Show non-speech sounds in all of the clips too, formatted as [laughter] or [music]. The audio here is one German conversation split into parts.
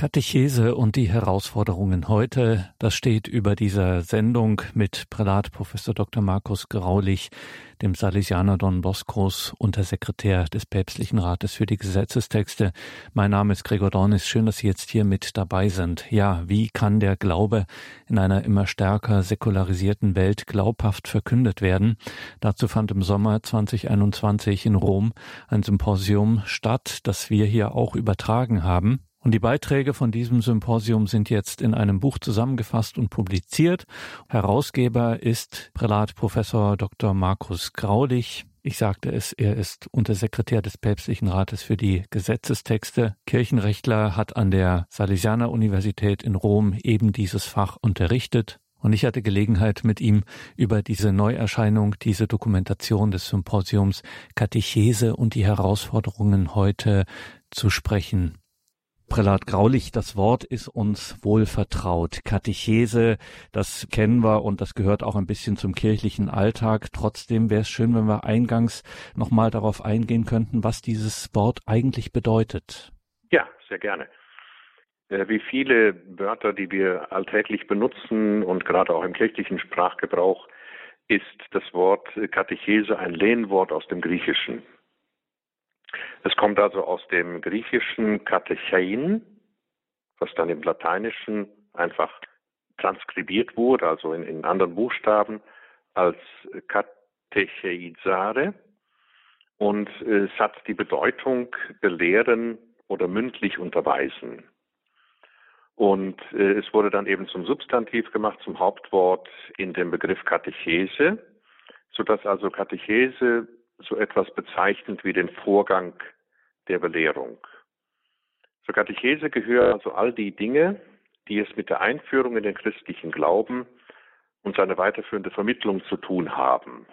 Katechese und die Herausforderungen heute, das steht über dieser Sendung mit Prälat Professor Dr. Markus Graulich, dem Salesianer Don Boscos, Untersekretär des Päpstlichen Rates für die Gesetzestexte. Mein Name ist Gregor Dornis. Schön, dass Sie jetzt hier mit dabei sind. Ja, wie kann der Glaube in einer immer stärker säkularisierten Welt glaubhaft verkündet werden? Dazu fand im Sommer 2021 in Rom ein Symposium statt, das wir hier auch übertragen haben. Und die Beiträge von diesem Symposium sind jetzt in einem Buch zusammengefasst und publiziert. Herausgeber ist Prälat Professor Dr. Markus Graulich. Ich sagte es, er ist Untersekretär des Päpstlichen Rates für die Gesetzestexte. Kirchenrechtler hat an der Salesianer Universität in Rom eben dieses Fach unterrichtet. Und ich hatte Gelegenheit, mit ihm über diese Neuerscheinung, diese Dokumentation des Symposiums Katechese und die Herausforderungen heute zu sprechen. Prälat Graulich, das Wort ist uns wohl vertraut. Katechese, das kennen wir und das gehört auch ein bisschen zum kirchlichen Alltag. Trotzdem wäre es schön, wenn wir eingangs nochmal darauf eingehen könnten, was dieses Wort eigentlich bedeutet. Ja, sehr gerne. Äh, wie viele Wörter, die wir alltäglich benutzen und gerade auch im kirchlichen Sprachgebrauch, ist das Wort Katechese ein Lehnwort aus dem Griechischen. Es kommt also aus dem griechischen Katechein, was dann im Lateinischen einfach transkribiert wurde, also in, in anderen Buchstaben, als Katecheizare. Und es hat die Bedeutung belehren oder mündlich unterweisen. Und äh, es wurde dann eben zum Substantiv gemacht, zum Hauptwort in dem Begriff Katechese, sodass also Katechese so etwas bezeichnet wie den Vorgang der Belehrung. Zur Katechese gehören also all die Dinge, die es mit der Einführung in den christlichen Glauben und seine weiterführende Vermittlung zu tun haben.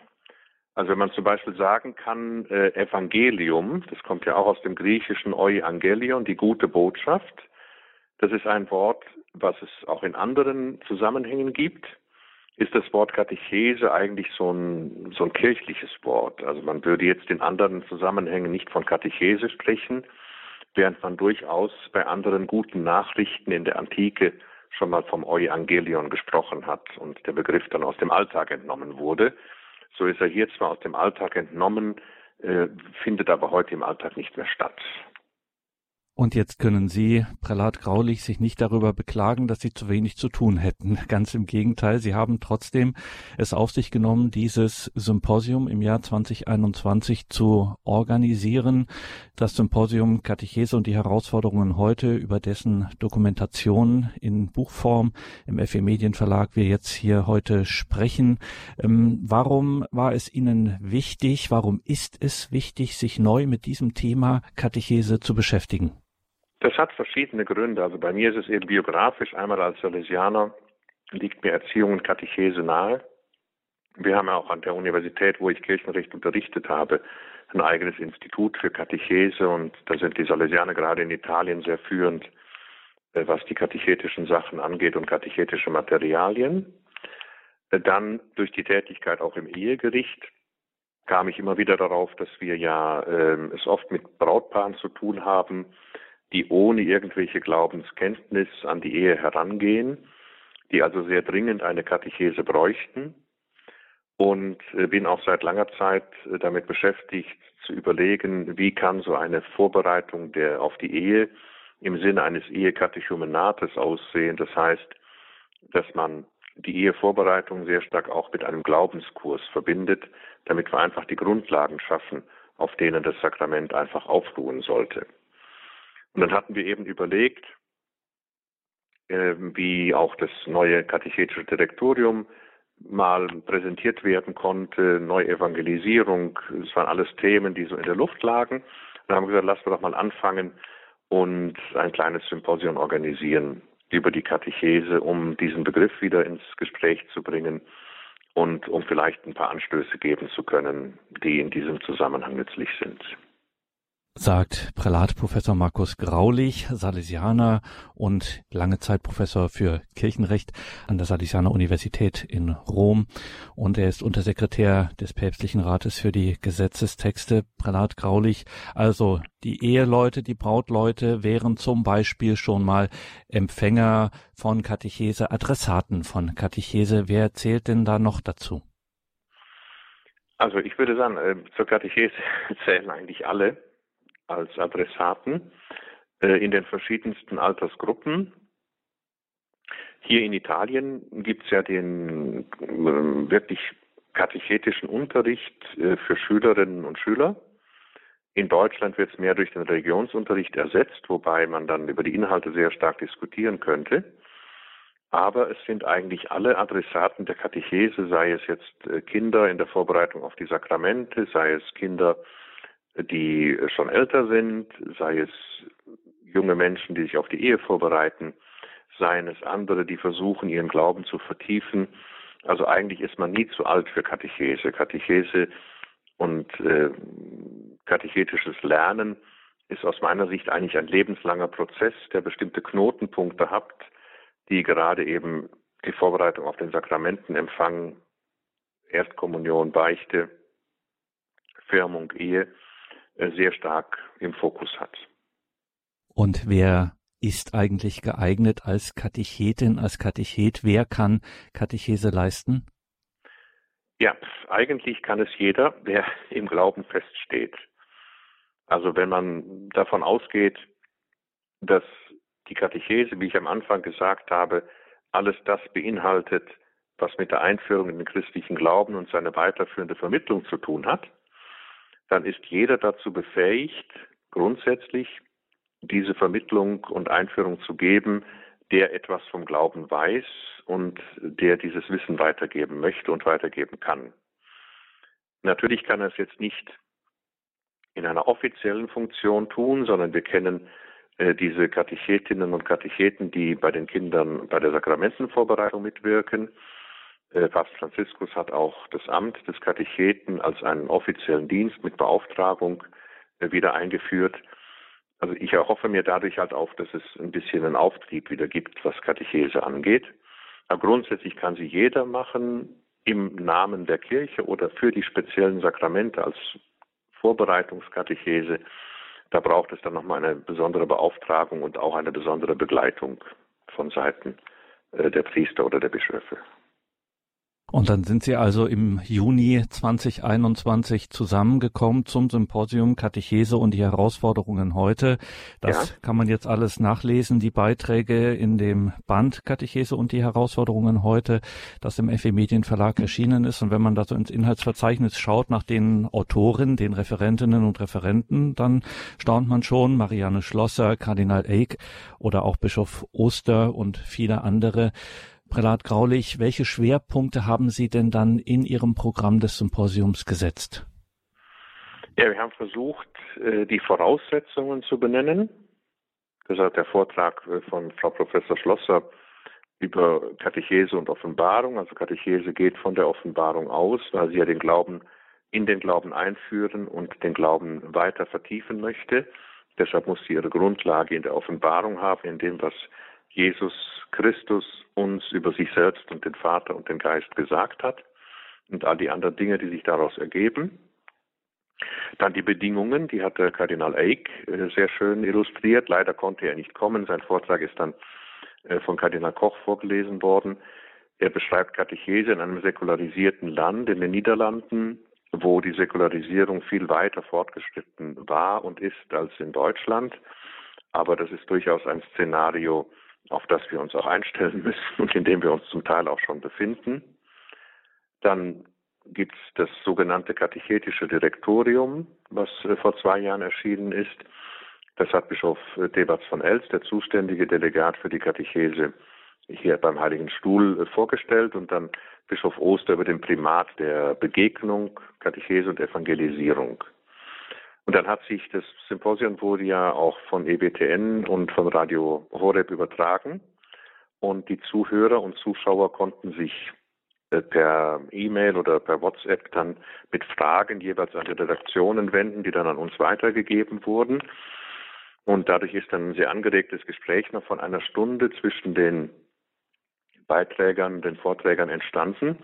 Also wenn man zum Beispiel sagen kann, äh, Evangelium, das kommt ja auch aus dem griechischen Euangelion, die gute Botschaft, das ist ein Wort, was es auch in anderen Zusammenhängen gibt ist das Wort Katechese eigentlich so ein, so ein kirchliches Wort. Also man würde jetzt in anderen Zusammenhängen nicht von Katechese sprechen, während man durchaus bei anderen guten Nachrichten in der Antike schon mal vom Euangelion gesprochen hat und der Begriff dann aus dem Alltag entnommen wurde. So ist er hier zwar aus dem Alltag entnommen, äh, findet aber heute im Alltag nicht mehr statt. Und jetzt können Sie, Prälat Graulich, sich nicht darüber beklagen, dass Sie zu wenig zu tun hätten. [laughs] Ganz im Gegenteil, Sie haben trotzdem es auf sich genommen, dieses Symposium im Jahr 2021 zu organisieren. Das Symposium Katechese und die Herausforderungen heute, über dessen Dokumentation in Buchform im FE Medienverlag wir jetzt hier heute sprechen. Ähm, warum war es Ihnen wichtig, warum ist es wichtig, sich neu mit diesem Thema Katechese zu beschäftigen? Das hat verschiedene Gründe. Also bei mir ist es eben biografisch. Einmal als Salesianer liegt mir Erziehung und Katechese nahe. Wir haben ja auch an der Universität, wo ich Kirchenrecht unterrichtet habe, ein eigenes Institut für Katechese und da sind die Salesianer gerade in Italien sehr führend, äh, was die katechetischen Sachen angeht und katechetische Materialien. Äh, dann durch die Tätigkeit auch im Ehegericht kam ich immer wieder darauf, dass wir ja äh, es oft mit Brautpaaren zu tun haben, die ohne irgendwelche Glaubenskenntnis an die Ehe herangehen, die also sehr dringend eine Katechese bräuchten. Und äh, bin auch seit langer Zeit äh, damit beschäftigt, zu überlegen, wie kann so eine Vorbereitung der, auf die Ehe im Sinne eines Ehekatechumenates aussehen. Das heißt, dass man die Ehevorbereitung sehr stark auch mit einem Glaubenskurs verbindet, damit wir einfach die Grundlagen schaffen, auf denen das Sakrament einfach aufruhen sollte. Und dann hatten wir eben überlegt, äh, wie auch das neue katechetische Direktorium mal präsentiert werden konnte, Neuevangelisierung, das waren alles Themen, die so in der Luft lagen. Und dann haben wir gesagt, lassen wir doch mal anfangen und ein kleines Symposium organisieren über die Katechese, um diesen Begriff wieder ins Gespräch zu bringen und um vielleicht ein paar Anstöße geben zu können, die in diesem Zusammenhang nützlich sind. Sagt Prälat Professor Markus Graulich, Salesianer und lange Zeit Professor für Kirchenrecht an der Salesianer Universität in Rom. Und er ist Untersekretär des Päpstlichen Rates für die Gesetzestexte. Prälat Graulich, also die Eheleute, die Brautleute wären zum Beispiel schon mal Empfänger von Katechese, Adressaten von Katechese. Wer zählt denn da noch dazu? Also ich würde sagen, äh, zur Katechese [laughs] zählen eigentlich alle als Adressaten äh, in den verschiedensten Altersgruppen. Hier in Italien gibt es ja den äh, wirklich katechetischen Unterricht äh, für Schülerinnen und Schüler. In Deutschland wird es mehr durch den Religionsunterricht ersetzt, wobei man dann über die Inhalte sehr stark diskutieren könnte. Aber es sind eigentlich alle Adressaten der Katechese, sei es jetzt äh, Kinder in der Vorbereitung auf die Sakramente, sei es Kinder die schon älter sind, sei es junge Menschen, die sich auf die Ehe vorbereiten, seien es andere, die versuchen, ihren Glauben zu vertiefen. Also eigentlich ist man nie zu alt für Katechese. Katechese und äh, katechetisches Lernen ist aus meiner Sicht eigentlich ein lebenslanger Prozess, der bestimmte Knotenpunkte hat, die gerade eben die Vorbereitung auf den Sakramentenempfang, Erstkommunion, Beichte, Firmung, Ehe sehr stark im Fokus hat. Und wer ist eigentlich geeignet als Katechetin, als Katechet? Wer kann Katechese leisten? Ja, eigentlich kann es jeder, der [laughs] im Glauben feststeht. Also wenn man davon ausgeht, dass die Katechese, wie ich am Anfang gesagt habe, alles das beinhaltet, was mit der Einführung in den christlichen Glauben und seine weiterführende Vermittlung zu tun hat, dann ist jeder dazu befähigt, grundsätzlich diese Vermittlung und Einführung zu geben, der etwas vom Glauben weiß und der dieses Wissen weitergeben möchte und weitergeben kann. Natürlich kann er es jetzt nicht in einer offiziellen Funktion tun, sondern wir kennen äh, diese Katechetinnen und Katecheten, die bei den Kindern bei der Sakramentenvorbereitung mitwirken. Äh, Papst Franziskus hat auch das Amt des Katecheten als einen offiziellen Dienst mit Beauftragung äh, wieder eingeführt. Also ich erhoffe mir dadurch halt auch, dass es ein bisschen einen Auftrieb wieder gibt, was Katechese angeht. Aber grundsätzlich kann sie jeder machen im Namen der Kirche oder für die speziellen Sakramente als Vorbereitungskatechese. Da braucht es dann nochmal eine besondere Beauftragung und auch eine besondere Begleitung von Seiten äh, der Priester oder der Bischöfe. Und dann sind Sie also im Juni 2021 zusammengekommen zum Symposium Katechese und die Herausforderungen heute. Das ja. kann man jetzt alles nachlesen, die Beiträge in dem Band Katechese und die Herausforderungen heute, das im FE Medienverlag erschienen ist. Und wenn man da so ins Inhaltsverzeichnis schaut nach den Autoren, den Referentinnen und Referenten, dann staunt man schon Marianne Schlosser, Kardinal Eick oder auch Bischof Oster und viele andere. Prälat Graulich, welche Schwerpunkte haben Sie denn dann in Ihrem Programm des Symposiums gesetzt? Ja, wir haben versucht, äh, die Voraussetzungen zu benennen. Das hat der Vortrag äh, von Frau Professor Schlosser über Katechese und Offenbarung. Also Katechese geht von der Offenbarung aus, weil sie ja den Glauben in den Glauben einführen und den Glauben weiter vertiefen möchte. Deshalb muss sie ihre Grundlage in der Offenbarung haben, in dem, was Jesus Christus uns über sich selbst und den Vater und den Geist gesagt hat und all die anderen Dinge, die sich daraus ergeben. Dann die Bedingungen, die hat der Kardinal Eick äh, sehr schön illustriert. Leider konnte er nicht kommen. Sein Vortrag ist dann äh, von Kardinal Koch vorgelesen worden. Er beschreibt Katechese in einem säkularisierten Land, in den Niederlanden, wo die Säkularisierung viel weiter fortgeschritten war und ist als in Deutschland. Aber das ist durchaus ein Szenario, auf das wir uns auch einstellen [laughs] müssen und in dem wir uns zum Teil auch schon befinden. Dann gibt es das sogenannte katechetische Direktorium, was äh, vor zwei Jahren erschienen ist. Das hat Bischof äh, Debatz von Els, der zuständige Delegat für die Katechese, hier beim Heiligen Stuhl äh, vorgestellt und dann Bischof Oster über den Primat der Begegnung, Katechese und Evangelisierung und dann hat sich das Symposium wurde ja auch von EBTN und von Radio Horeb übertragen. Und die Zuhörer und Zuschauer konnten sich äh, per E-Mail oder per WhatsApp dann mit Fragen jeweils an die Redaktionen wenden, die dann an uns weitergegeben wurden. Und dadurch ist dann ein sehr angeregtes Gespräch noch von einer Stunde zwischen den Beiträgern, den Vorträgern entstanden.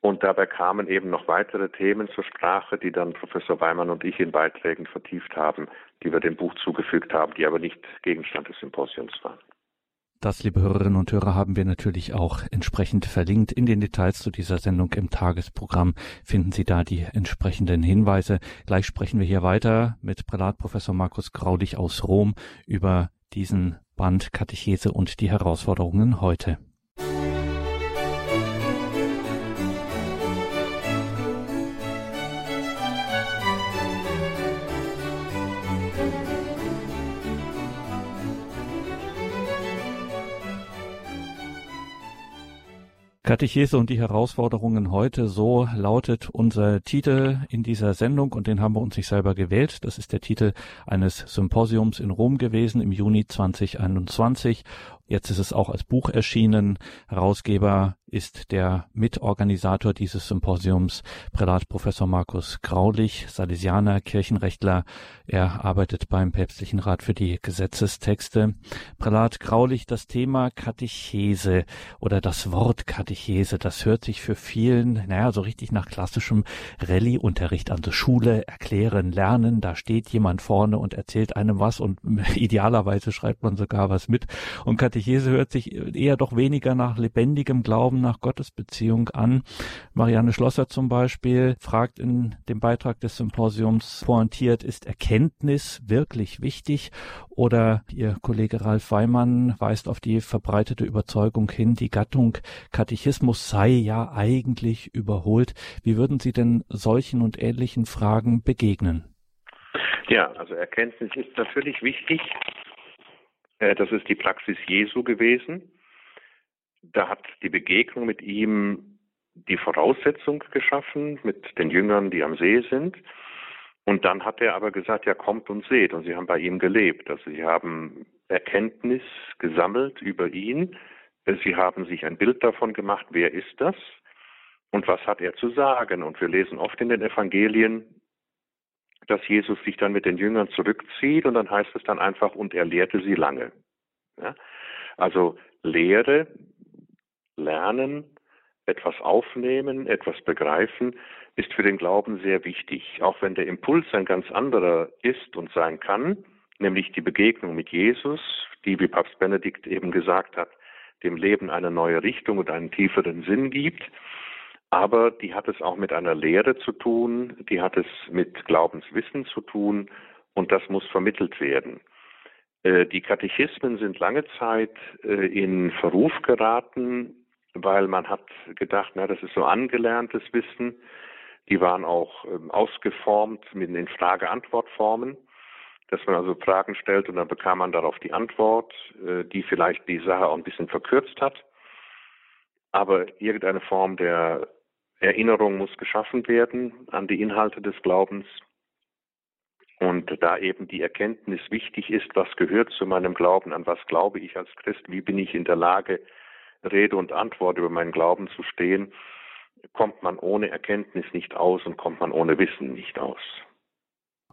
Und dabei kamen eben noch weitere Themen zur Sprache, die dann Professor Weimann und ich in Beiträgen vertieft haben, die wir dem Buch zugefügt haben, die aber nicht Gegenstand des Symposiums waren. Das, liebe Hörerinnen und Hörer, haben wir natürlich auch entsprechend verlinkt. In den Details zu dieser Sendung im Tagesprogramm finden Sie da die entsprechenden Hinweise. Gleich sprechen wir hier weiter mit Prälatprofessor Markus Graulich aus Rom über diesen Band Katechese und die Herausforderungen heute. Katechese und die Herausforderungen heute, so lautet unser Titel in dieser Sendung und den haben wir uns nicht selber gewählt. Das ist der Titel eines Symposiums in Rom gewesen im Juni 2021 Jetzt ist es auch als Buch erschienen. Herausgeber ist der Mitorganisator dieses Symposiums, Prälat Professor Markus Graulich, Salesianer, Kirchenrechtler. Er arbeitet beim Päpstlichen Rat für die Gesetzestexte. Prälat Graulich, das Thema Katechese oder das Wort Katechese, das hört sich für vielen, naja, so richtig nach klassischem Rallye-Unterricht an. der Schule, erklären, lernen, da steht jemand vorne und erzählt einem was und [laughs] idealerweise schreibt man sogar was mit. Und Katechese hört sich eher doch weniger nach lebendigem Glauben, nach Gottesbeziehung an. Marianne Schlosser zum Beispiel fragt in dem Beitrag des Symposiums pointiert, ist Erkenntnis wirklich wichtig? Oder ihr Kollege Ralf Weimann weist auf die verbreitete Überzeugung hin, die Gattung Katechismus sei ja eigentlich überholt. Wie würden Sie denn solchen und ähnlichen Fragen begegnen? Ja, also Erkenntnis ist natürlich wichtig. Äh, das ist die Praxis Jesu gewesen. Da hat die Begegnung mit ihm die Voraussetzung geschaffen, mit den Jüngern, die am See sind. Und dann hat er aber gesagt, ja, kommt und seht. Und sie haben bei ihm gelebt. Also sie haben Erkenntnis gesammelt über ihn. Sie haben sich ein Bild davon gemacht, wer ist das? Und was hat er zu sagen? Und wir lesen oft in den Evangelien, dass Jesus sich dann mit den Jüngern zurückzieht und dann heißt es dann einfach, und er lehrte sie lange. Ja? Also Lehre, Lernen, etwas aufnehmen, etwas begreifen, ist für den Glauben sehr wichtig. Auch wenn der Impuls ein ganz anderer ist und sein kann, nämlich die Begegnung mit Jesus, die, wie Papst Benedikt eben gesagt hat, dem Leben eine neue Richtung und einen tieferen Sinn gibt, aber die hat es auch mit einer Lehre zu tun, die hat es mit Glaubenswissen zu tun und das muss vermittelt werden. Äh, die Katechismen sind lange Zeit äh, in Verruf geraten, weil man hat gedacht, na, das ist so angelerntes Wissen. Die waren auch ähm, ausgeformt mit den Frage-Antwort-Formen, dass man also Fragen stellt und dann bekam man darauf die Antwort, äh, die vielleicht die Sache auch ein bisschen verkürzt hat. Aber irgendeine Form der Erinnerung muss geschaffen werden an die Inhalte des Glaubens. Und da eben die Erkenntnis wichtig ist, was gehört zu meinem Glauben, an was glaube ich als Christ, wie bin ich in der Lage, Rede und Antwort über meinen Glauben zu stehen, kommt man ohne Erkenntnis nicht aus und kommt man ohne Wissen nicht aus.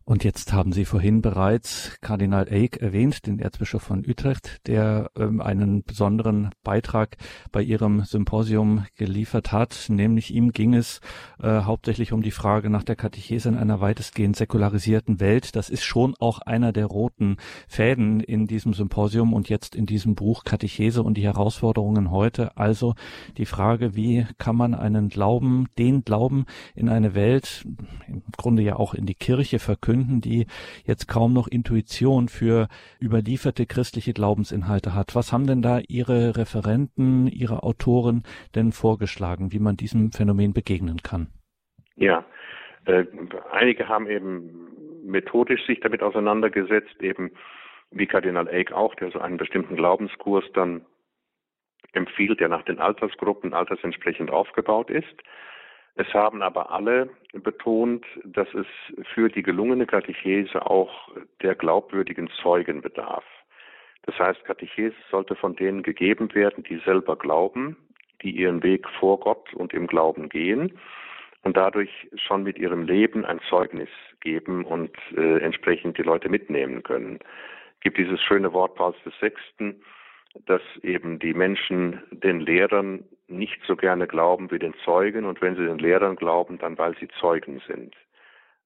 Und jetzt haben Sie vorhin bereits Kardinal Eick erwähnt, den Erzbischof von Utrecht, der ähm, einen besonderen Beitrag bei Ihrem Symposium geliefert hat. Nämlich ihm ging es äh, hauptsächlich um die Frage nach der Katechese in einer weitestgehend säkularisierten Welt. Das ist schon auch einer der roten Fäden in diesem Symposium und jetzt in diesem Buch Katechese und die Herausforderungen heute. Also die Frage, wie kann man einen Glauben, den Glauben in eine Welt, im Grunde ja auch in die Kirche verkünden, verkünden, die jetzt kaum noch Intuition für überlieferte christliche Glaubensinhalte hat. Was haben denn da Ihre Referenten, Ihre Autoren denn vorgeschlagen, wie man diesem Phänomen begegnen kann? Ja, äh, einige haben eben methodisch sich damit auseinandergesetzt, eben wie Kardinal Eick auch, der so einen bestimmten Glaubenskurs dann empfiehlt, der nach den Altersgruppen altersentsprechend aufgebaut ist. Es haben aber alle betont, dass es für die gelungene Katechese auch der glaubwürdigen Zeugen bedarf. Das heißt, Katechese sollte von denen gegeben werden, die selber glauben, die ihren Weg vor Gott und im Glauben gehen und dadurch schon mit ihrem Leben ein Zeugnis geben und äh, entsprechend die Leute mitnehmen können. Es gibt dieses schöne Wort Pauls VI., dass eben die Menschen den Lehrern nicht so gerne glauben wie den Zeugen und wenn sie den Lehrern glauben, dann weil sie Zeugen sind.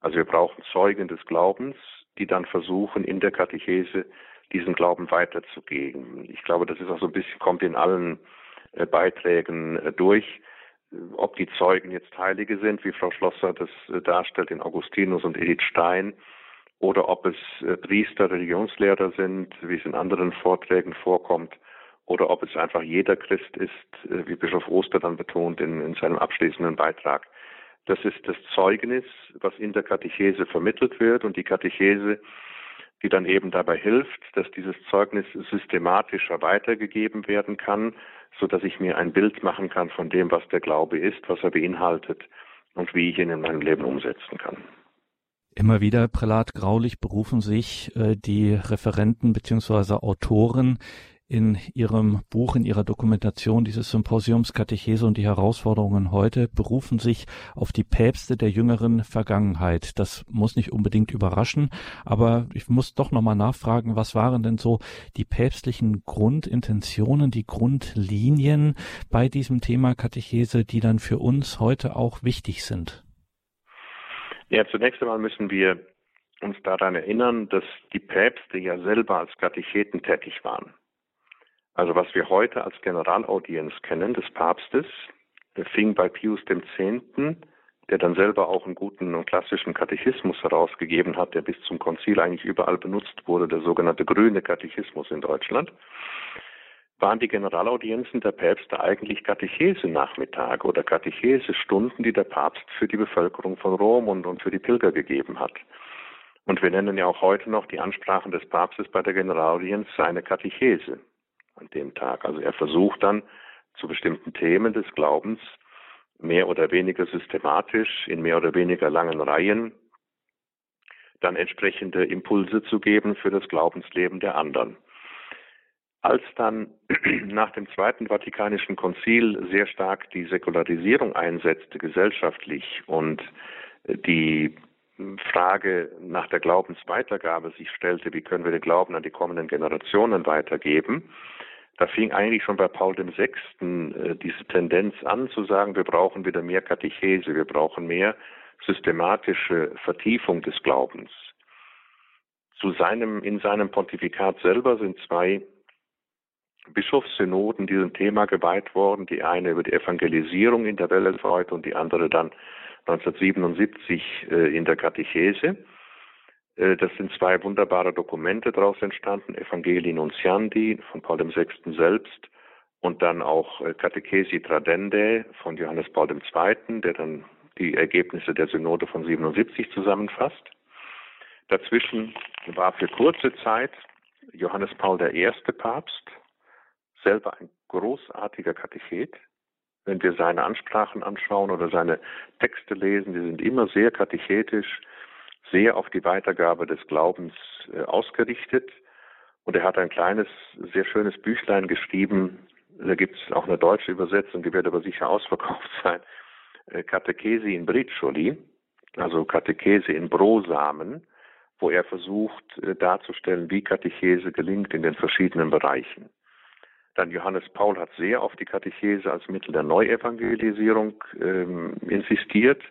Also wir brauchen Zeugen des Glaubens, die dann versuchen, in der Katechese diesen Glauben weiterzugeben. Ich glaube, das ist auch so ein bisschen, kommt in allen äh, Beiträgen äh, durch. Ob die Zeugen jetzt Heilige sind, wie Frau Schlosser das äh, darstellt in Augustinus und Edith Stein, oder ob es äh, Priester, Religionslehrer sind, wie es in anderen Vorträgen vorkommt, oder ob es einfach jeder Christ ist, äh, wie Bischof Oster dann betont in, in seinem abschließenden Beitrag. Das ist das Zeugnis, was in der Katechese vermittelt wird und die Katechese, die dann eben dabei hilft, dass dieses Zeugnis systematischer weitergegeben werden kann, so dass ich mir ein Bild machen kann von dem, was der Glaube ist, was er beinhaltet und wie ich ihn in meinem Leben umsetzen kann. Immer wieder, Prälat Graulich, berufen sich äh, die Referenten bzw. Autoren in Ihrem Buch, in Ihrer Dokumentation dieses Symposiums Katechese und die Herausforderungen heute berufen sich auf die Päpste der jüngeren Vergangenheit. Das muss nicht unbedingt überraschen, aber ich muss doch nochmal nachfragen, was waren denn so die päpstlichen Grundintentionen, die Grundlinien bei diesem Thema Katechese, die dann für uns heute auch wichtig sind? Ja, zunächst einmal müssen wir uns daran erinnern, dass die Päpste ja selber als Katecheten tätig waren. Also was wir heute als Generalaudienz kennen des Papstes, fing bei Pius X., der dann selber auch einen guten und klassischen Katechismus herausgegeben hat, der bis zum Konzil eigentlich überall benutzt wurde, der sogenannte grüne Katechismus in Deutschland, waren die Generalaudienzen der Päpste eigentlich Katechese-Nachmittage oder Katechese-Stunden, die der Papst für die Bevölkerung von Rom und, und für die Pilger gegeben hat. Und wir nennen ja auch heute noch die Ansprachen des Papstes bei der Generalaudienz seine Katechese an dem Tag. Also er versucht dann zu bestimmten Themen des Glaubens mehr oder weniger systematisch in mehr oder weniger langen Reihen dann entsprechende Impulse zu geben für das Glaubensleben der anderen. Als dann [clears throat] nach dem Zweiten Vatikanischen Konzil sehr stark die Säkularisierung einsetzte gesellschaftlich und die Frage nach der Glaubensweitergabe sich stellte, wie können wir den Glauben an die kommenden Generationen weitergeben, da fing eigentlich schon bei Paul VI. Äh, diese Tendenz an zu sagen, wir brauchen wieder mehr Katechese, wir brauchen mehr systematische Vertiefung des Glaubens. Zu seinem, in seinem Pontifikat selber sind zwei Bischofssynoden diesem Thema geweiht worden, die eine über die Evangelisierung in der Welt heute und die andere dann 1977 äh, in der Katechese. Äh, das sind zwei wunderbare Dokumente daraus entstanden, Evangelii Nunciandi von Paul VI. selbst und dann auch äh, Catechesi Tradendae von Johannes Paul II., der dann die Ergebnisse der Synode von 77 zusammenfasst. Dazwischen war für kurze Zeit Johannes Paul I. Papst, selber ein großartiger Katechet. Wenn wir seine Ansprachen anschauen oder seine Texte lesen, die sind immer sehr katechetisch, sehr auf die Weitergabe des Glaubens äh, ausgerichtet. Und er hat ein kleines, sehr schönes Büchlein geschrieben. Da gibt es auch eine deutsche Übersetzung, die wird aber sicher ausverkauft [laughs] sein. Äh, Katechesi in Bricioli, also Katechese in Brosamen, wo er versucht äh, darzustellen, wie Katechese gelingt in den verschiedenen Bereichen. Dann Johannes Paul hat sehr auf die Katechese als Mittel der Neuevangelisierung ähm, insistiert.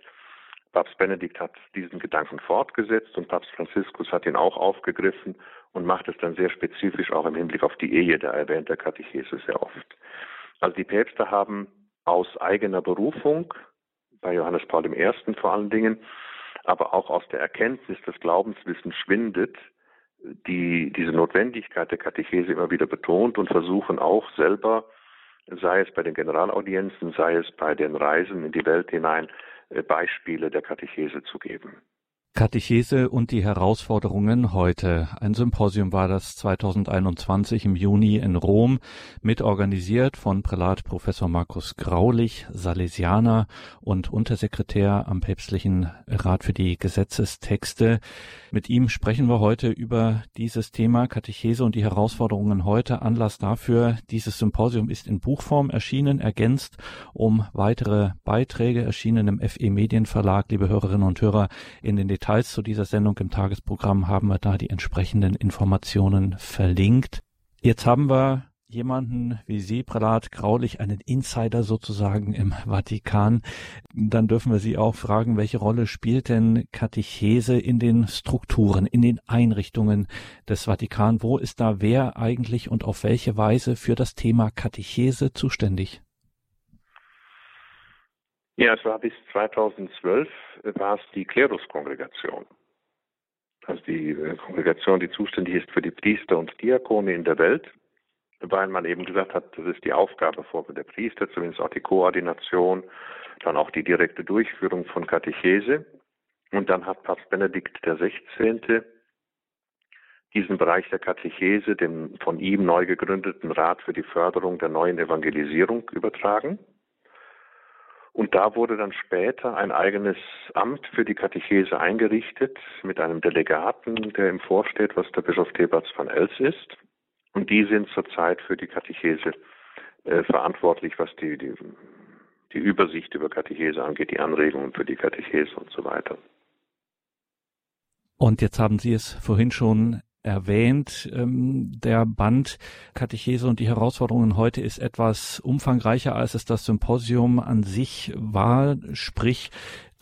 Papst Benedikt hat diesen Gedanken fortgesetzt und Papst Franziskus hat ihn auch aufgegriffen und macht es dann sehr spezifisch auch im Hinblick auf die Ehe, der erwähnte Katechese sehr oft. Also die Päpste haben aus eigener Berufung, bei Johannes Paul I. vor allen Dingen, aber auch aus der Erkenntnis des Glaubenswissens schwindet, die diese Notwendigkeit der Katechese immer wieder betont und versuchen auch selber, sei es bei den Generalaudienzen, sei es bei den Reisen in die Welt hinein, Beispiele der Katechese zu geben. Katechese und die Herausforderungen heute. Ein Symposium war das 2021 im Juni in Rom, mitorganisiert von Prälat Professor Markus Graulich, Salesianer und Untersekretär am Päpstlichen Rat für die Gesetzestexte. Mit ihm sprechen wir heute über dieses Thema Katechese und die Herausforderungen heute. Anlass dafür, dieses Symposium ist in Buchform erschienen, ergänzt um weitere Beiträge erschienen im FE Medienverlag. Liebe Hörerinnen und Hörer, in den Details Details zu dieser Sendung im Tagesprogramm haben wir da die entsprechenden Informationen verlinkt. Jetzt haben wir jemanden wie Sie, Prälat Graulich, einen Insider sozusagen im Vatikan, dann dürfen wir Sie auch fragen, welche Rolle spielt denn Katechese in den Strukturen, in den Einrichtungen des Vatikan? Wo ist da wer eigentlich und auf welche Weise für das Thema Katechese zuständig? Ja, es war bis 2012 war es die Kleruskongregation. Also die äh, Kongregation, die zuständig ist für die Priester und Diakone in der Welt, weil man eben gesagt hat, das ist die Aufgabe vor der Priester, zumindest auch die Koordination, dann auch die direkte Durchführung von Katechese. Und dann hat Papst Benedikt XVI. diesen Bereich der Katechese dem von ihm neu gegründeten Rat für die Förderung der neuen Evangelisierung übertragen. Und da wurde dann später ein eigenes Amt für die Katechese eingerichtet mit einem Delegaten, der ihm vorsteht, was der Bischof Theberts von Els ist. Und die sind zurzeit für die Katechese äh, verantwortlich, was die, die, die Übersicht über Katechese angeht, die Anregungen für die Katechese und so weiter. Und jetzt haben Sie es vorhin schon erwähnt. Ähm, der Band Katechese und die Herausforderungen heute ist etwas umfangreicher, als es das Symposium an sich war. Sprich,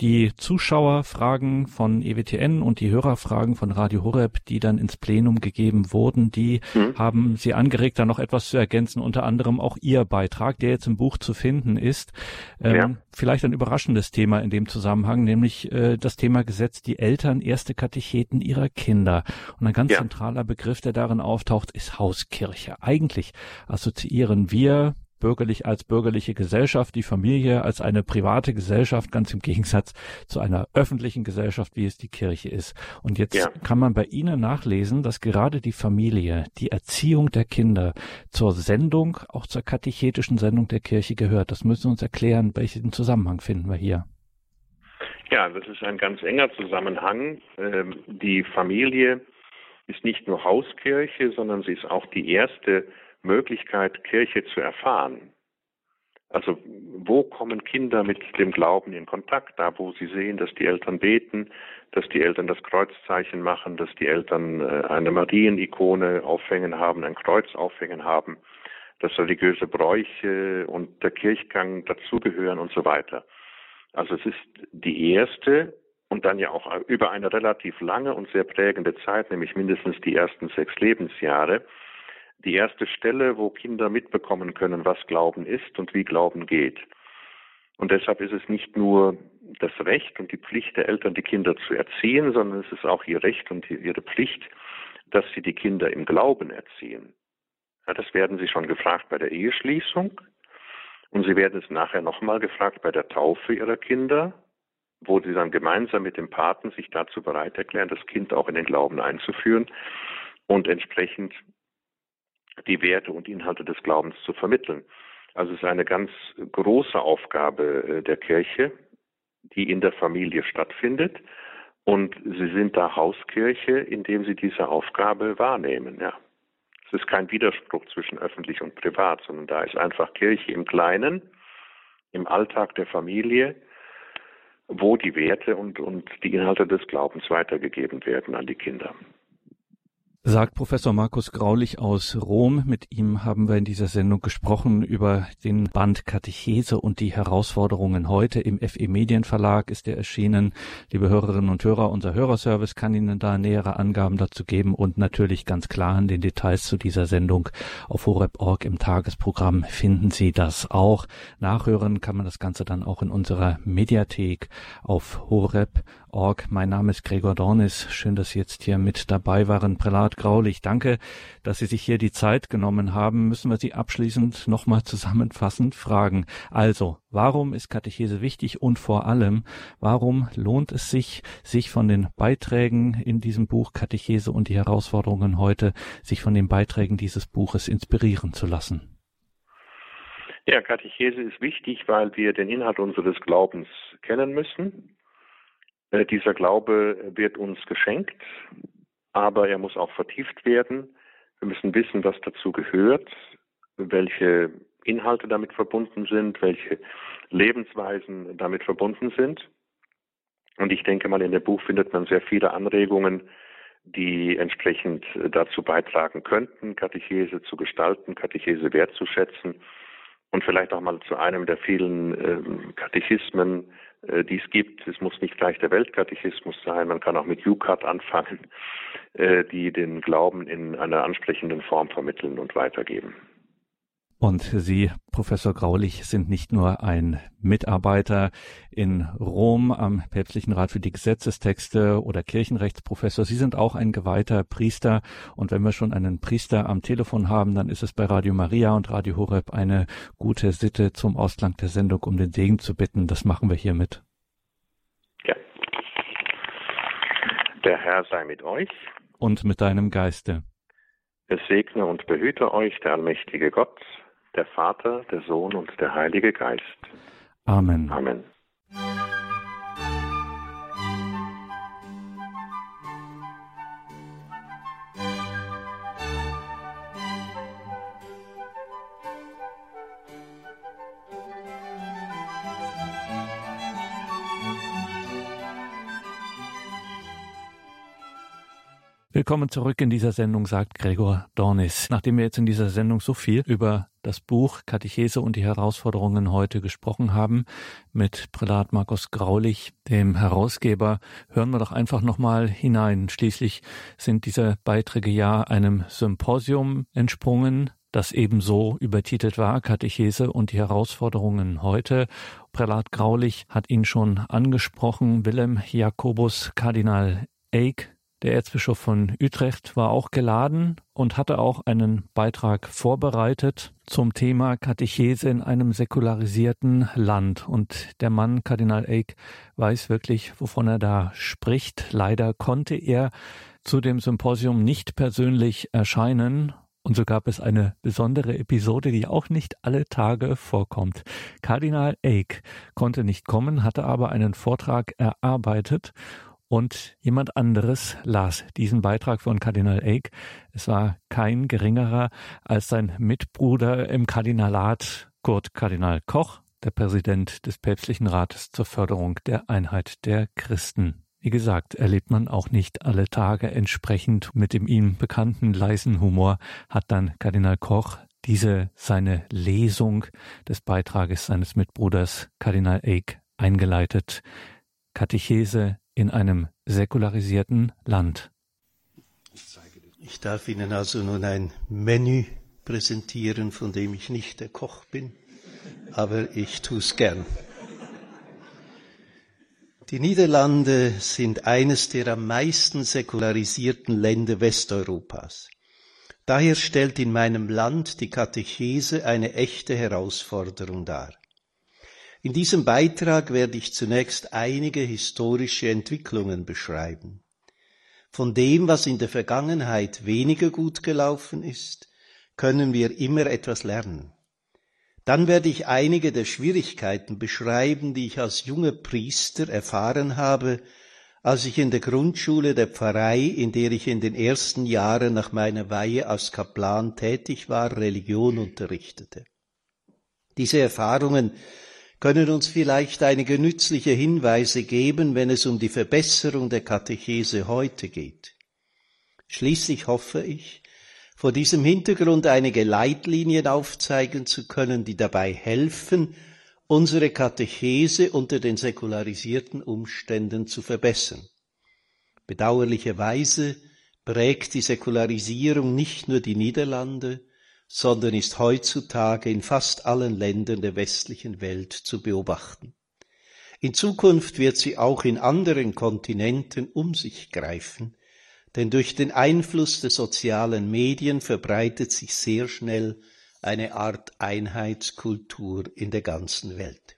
die Zuschauerfragen von EWTN und die Hörerfragen von Radio Horeb, die dann ins Plenum gegeben wurden, die mhm. haben Sie angeregt, da noch etwas zu ergänzen, unter anderem auch Ihr Beitrag, der jetzt im Buch zu finden ist. Ähm, ja. Vielleicht ein überraschendes Thema in dem Zusammenhang, nämlich äh, das Thema Gesetz, die Eltern erste Katecheten ihrer Kinder. Und ein ganz ja. zentraler Begriff, der darin auftaucht, ist Hauskirche. Eigentlich assoziieren wir bürgerlich als bürgerliche Gesellschaft, die Familie als eine private Gesellschaft, ganz im Gegensatz zu einer öffentlichen Gesellschaft, wie es die Kirche ist. Und jetzt ja. kann man bei Ihnen nachlesen, dass gerade die Familie, die Erziehung der Kinder zur Sendung, auch zur katechetischen Sendung der Kirche gehört. Das müssen Sie uns erklären, welchen Zusammenhang finden wir hier? Ja, das ist ein ganz enger Zusammenhang. Ähm, die Familie ist nicht nur Hauskirche, sondern sie ist auch die erste Möglichkeit, Kirche zu erfahren. Also wo kommen Kinder mit dem Glauben in Kontakt? Da, wo sie sehen, dass die Eltern beten, dass die Eltern das Kreuzzeichen machen, dass die Eltern äh, eine Marienikone aufhängen haben, ein Kreuz aufhängen haben, dass religiöse Bräuche und der Kirchgang dazugehören und so weiter. Also es ist die erste und dann ja auch über eine relativ lange und sehr prägende Zeit, nämlich mindestens die ersten sechs Lebensjahre, die erste Stelle, wo Kinder mitbekommen können, was Glauben ist und wie Glauben geht. Und deshalb ist es nicht nur das Recht und die Pflicht der Eltern, die Kinder zu erziehen, sondern es ist auch ihr Recht und ihre Pflicht, dass sie die Kinder im Glauben erziehen. Ja, das werden sie schon gefragt bei der Eheschließung und sie werden es nachher nochmal gefragt bei der Taufe ihrer Kinder, wo sie dann gemeinsam mit dem Paten sich dazu bereit erklären, das Kind auch in den Glauben einzuführen und entsprechend die Werte und Inhalte des Glaubens zu vermitteln. Also es ist eine ganz große Aufgabe äh, der Kirche, die in der Familie stattfindet. Und sie sind da Hauskirche, indem sie diese Aufgabe wahrnehmen, ja. Es ist kein Widerspruch zwischen öffentlich und privat, sondern da ist einfach Kirche im Kleinen, im Alltag der Familie, wo die Werte und, und die Inhalte des Glaubens weitergegeben werden an die Kinder sagt Professor Markus Graulich aus Rom. Mit ihm haben wir in dieser Sendung gesprochen über den Band Katechese und die Herausforderungen heute. Im FE Medienverlag ist er erschienen. Liebe Hörerinnen und Hörer, unser Hörerservice kann Ihnen da nähere Angaben dazu geben und natürlich ganz klar in den Details zu dieser Sendung auf horeb.org im Tagesprogramm finden Sie das auch. Nachhören kann man das Ganze dann auch in unserer Mediathek auf horeb horeb.org. Mein Name ist Gregor Dornis. Schön, dass Sie jetzt hier mit dabei waren. Prälat Graulich, danke, dass Sie sich hier die Zeit genommen haben. Müssen wir Sie abschließend nochmal zusammenfassend fragen. Also, warum ist Katechese wichtig und vor allem, warum lohnt es sich, sich von den Beiträgen in diesem Buch Katechese und die Herausforderungen heute, sich von den Beiträgen dieses Buches inspirieren zu lassen? Ja, Katechese ist wichtig, weil wir den Inhalt unseres Glaubens kennen müssen. Äh, dieser Glaube wird uns geschenkt, aber er muss auch vertieft werden. Wir müssen wissen, was dazu gehört, welche Inhalte damit verbunden sind, welche Lebensweisen damit verbunden sind. Und ich denke mal, in dem Buch findet man sehr viele Anregungen, die entsprechend dazu beitragen könnten, Katechese zu gestalten, Katechese wertzuschätzen und vielleicht auch mal zu einem der vielen äh, Katechismen, äh, die es gibt. Es muss nicht gleich der Weltkatechismus sein, man kann auch mit UCAT anfangen, äh, die den Glauben in einer ansprechenden Form vermitteln und weitergeben. Und Sie, Professor Graulich, sind nicht nur ein Mitarbeiter in Rom am Päpstlichen Rat für die Gesetzestexte oder Kirchenrechtsprofessor. Sie sind auch ein geweihter Priester. Und wenn wir schon einen Priester am Telefon haben, dann ist es bei Radio Maria und Radio Horeb eine gute Sitte zum Ausklang der Sendung, um den Segen zu bitten. Das machen wir hiermit. Ja. Der Herr sei mit euch. Und mit deinem Geiste. Es segne und behüte euch der allmächtige Gott, der Vater, der Sohn und der Heilige Geist. Amen. Amen. Willkommen zurück in dieser Sendung, sagt Gregor Dornis. Nachdem wir jetzt in dieser Sendung so viel über das Buch Katechese und die Herausforderungen heute gesprochen haben, mit Prälat Markus Graulich, dem Herausgeber, hören wir doch einfach nochmal hinein. Schließlich sind diese Beiträge ja einem Symposium entsprungen, das ebenso übertitelt war, Katechese und die Herausforderungen heute. Prälat Graulich hat ihn schon angesprochen, Willem Jakobus Kardinal Eick, der Erzbischof von Utrecht war auch geladen und hatte auch einen Beitrag vorbereitet zum Thema Katechese in einem säkularisierten Land. Und der Mann, Kardinal Eick, weiß wirklich, wovon er da spricht. Leider konnte er zu dem Symposium nicht persönlich erscheinen. Und so gab es eine besondere Episode, die auch nicht alle Tage vorkommt. Kardinal Eick konnte nicht kommen, hatte aber einen Vortrag erarbeitet und jemand anderes las diesen Beitrag von Kardinal Eick. Es war kein geringerer als sein Mitbruder im Kardinalat, Kurt Kardinal Koch, der Präsident des Päpstlichen Rates zur Förderung der Einheit der Christen. Wie gesagt, erlebt man auch nicht alle Tage entsprechend mit dem ihm bekannten leisen Humor, hat dann Kardinal Koch diese seine Lesung des Beitrages seines Mitbruders Kardinal Eick eingeleitet. Katechese in einem säkularisierten Land. Ich darf Ihnen also nun ein Menü präsentieren, von dem ich nicht der Koch bin, aber ich tue es gern. Die Niederlande sind eines der am meisten säkularisierten Länder Westeuropas. Daher stellt in meinem Land die Katechese eine echte Herausforderung dar. In diesem Beitrag werde ich zunächst einige historische Entwicklungen beschreiben. Von dem, was in der Vergangenheit weniger gut gelaufen ist, können wir immer etwas lernen. Dann werde ich einige der Schwierigkeiten beschreiben, die ich als junger Priester erfahren habe, als ich in der Grundschule der Pfarrei, in der ich in den ersten Jahren nach meiner Weihe als Kaplan tätig war, Religion unterrichtete. Diese Erfahrungen können uns vielleicht einige nützliche Hinweise geben, wenn es um die Verbesserung der Katechese heute geht. Schließlich hoffe ich, vor diesem Hintergrund einige Leitlinien aufzeigen zu können, die dabei helfen, unsere Katechese unter den säkularisierten Umständen zu verbessern. Bedauerlicherweise prägt die Säkularisierung nicht nur die Niederlande, sondern ist heutzutage in fast allen Ländern der westlichen Welt zu beobachten. In Zukunft wird sie auch in anderen Kontinenten um sich greifen, denn durch den Einfluss der sozialen Medien verbreitet sich sehr schnell eine Art Einheitskultur in der ganzen Welt.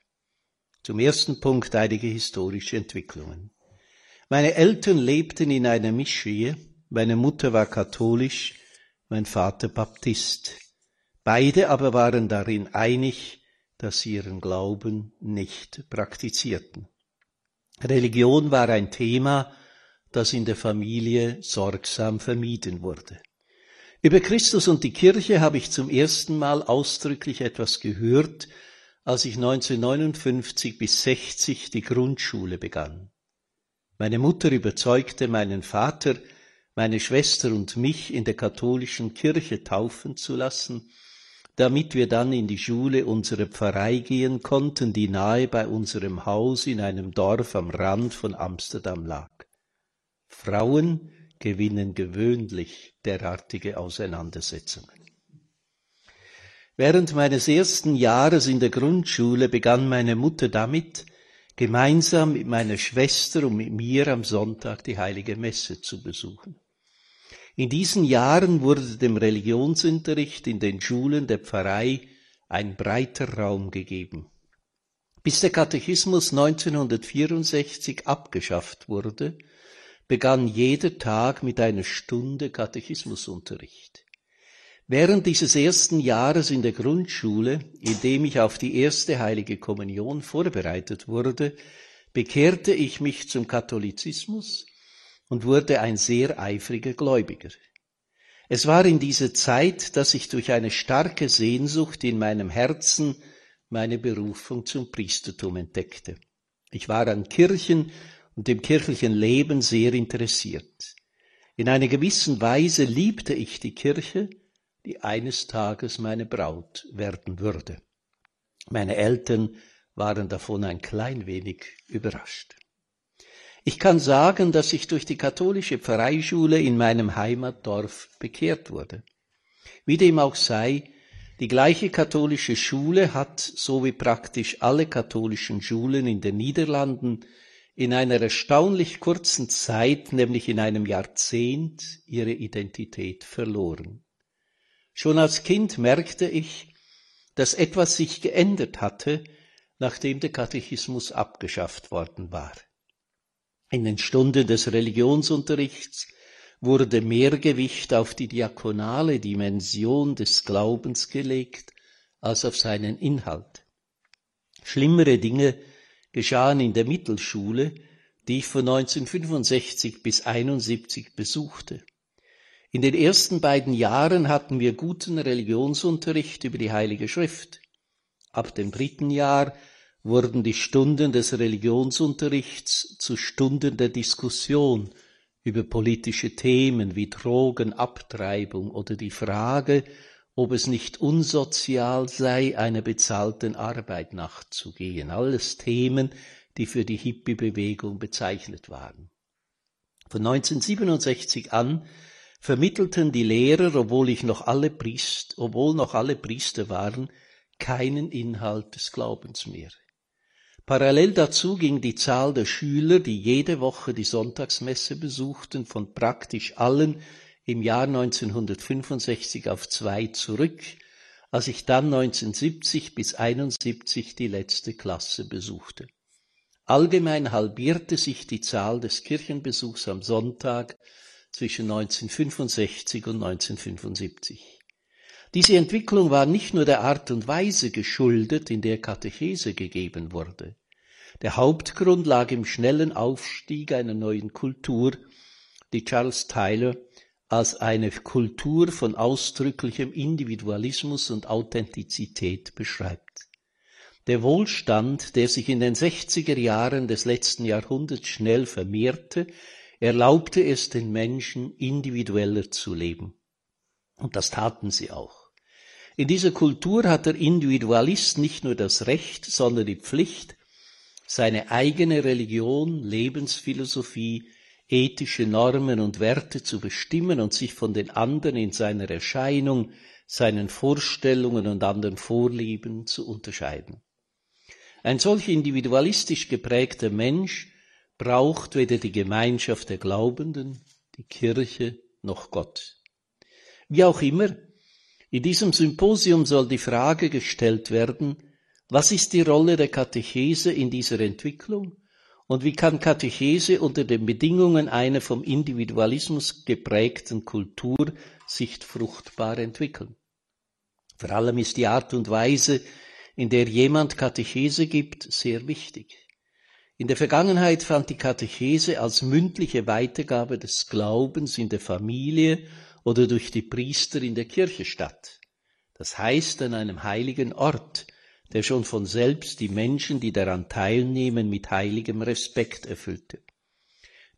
Zum ersten Punkt einige historische Entwicklungen. Meine Eltern lebten in einer Mischehe, meine Mutter war katholisch, mein Vater Baptist. Beide aber waren darin einig, dass sie ihren Glauben nicht praktizierten. Religion war ein Thema, das in der Familie sorgsam vermieden wurde. Über Christus und die Kirche habe ich zum ersten Mal ausdrücklich etwas gehört, als ich 1959 bis 60 die Grundschule begann. Meine Mutter überzeugte meinen Vater, meine Schwester und mich in der katholischen Kirche taufen zu lassen, damit wir dann in die Schule unserer Pfarrei gehen konnten, die nahe bei unserem Haus in einem Dorf am Rand von Amsterdam lag. Frauen gewinnen gewöhnlich derartige Auseinandersetzungen. Während meines ersten Jahres in der Grundschule begann meine Mutter damit, gemeinsam mit meiner Schwester und mit mir am Sonntag die heilige Messe zu besuchen. In diesen Jahren wurde dem Religionsunterricht in den Schulen der Pfarrei ein breiter Raum gegeben. Bis der Katechismus 1964 abgeschafft wurde, begann jeder Tag mit einer Stunde Katechismusunterricht. Während dieses ersten Jahres in der Grundschule, in dem ich auf die erste heilige Kommunion vorbereitet wurde, bekehrte ich mich zum Katholizismus und wurde ein sehr eifriger Gläubiger. Es war in dieser Zeit, dass ich durch eine starke Sehnsucht in meinem Herzen meine Berufung zum Priestertum entdeckte. Ich war an Kirchen und dem kirchlichen Leben sehr interessiert. In einer gewissen Weise liebte ich die Kirche, die eines Tages meine Braut werden würde. Meine Eltern waren davon ein klein wenig überrascht. Ich kann sagen, dass ich durch die katholische Pfarreischule in meinem Heimatdorf bekehrt wurde. Wie dem auch sei, die gleiche katholische Schule hat, so wie praktisch alle katholischen Schulen in den Niederlanden, in einer erstaunlich kurzen Zeit, nämlich in einem Jahrzehnt, ihre Identität verloren. Schon als Kind merkte ich, dass etwas sich geändert hatte, nachdem der Katechismus abgeschafft worden war. In den Stunden des Religionsunterrichts wurde mehr Gewicht auf die diakonale Dimension des Glaubens gelegt als auf seinen Inhalt. Schlimmere Dinge geschahen in der Mittelschule, die ich von 1965 bis 1971 besuchte. In den ersten beiden Jahren hatten wir guten Religionsunterricht über die Heilige Schrift. Ab dem dritten Jahr wurden die Stunden des Religionsunterrichts zu Stunden der Diskussion über politische Themen wie Drogen, Abtreibung oder die Frage, ob es nicht unsozial sei, einer bezahlten Arbeit nachzugehen. Alles Themen, die für die Hippie-Bewegung bezeichnet waren. Von 1967 an vermittelten die Lehrer, obwohl ich noch alle Priester, obwohl noch alle Priester waren, keinen Inhalt des Glaubens mehr. Parallel dazu ging die Zahl der Schüler, die jede Woche die Sonntagsmesse besuchten, von praktisch allen im Jahr 1965 auf zwei zurück, als ich dann 1970 bis 71 die letzte Klasse besuchte. Allgemein halbierte sich die Zahl des Kirchenbesuchs am Sonntag zwischen 1965 und 1975. Diese Entwicklung war nicht nur der Art und Weise geschuldet, in der Katechese gegeben wurde. Der Hauptgrund lag im schnellen Aufstieg einer neuen Kultur, die Charles Tyler als eine Kultur von ausdrücklichem Individualismus und Authentizität beschreibt. Der Wohlstand, der sich in den 60er Jahren des letzten Jahrhunderts schnell vermehrte, erlaubte es den Menschen, individueller zu leben. Und das taten sie auch. In dieser Kultur hat der Individualist nicht nur das Recht, sondern die Pflicht, seine eigene Religion, Lebensphilosophie, ethische Normen und Werte zu bestimmen und sich von den anderen in seiner Erscheinung, seinen Vorstellungen und anderen Vorlieben zu unterscheiden. Ein solch individualistisch geprägter Mensch braucht weder die Gemeinschaft der Glaubenden, die Kirche noch Gott. Wie auch immer, in diesem Symposium soll die Frage gestellt werden, was ist die Rolle der Katechese in dieser Entwicklung und wie kann Katechese unter den Bedingungen einer vom Individualismus geprägten Kultur sich fruchtbar entwickeln? Vor allem ist die Art und Weise, in der jemand Katechese gibt, sehr wichtig. In der Vergangenheit fand die Katechese als mündliche Weitergabe des Glaubens in der Familie oder durch die Priester in der Kirche statt. Das heißt an einem heiligen Ort, der schon von selbst die Menschen, die daran teilnehmen, mit heiligem Respekt erfüllte.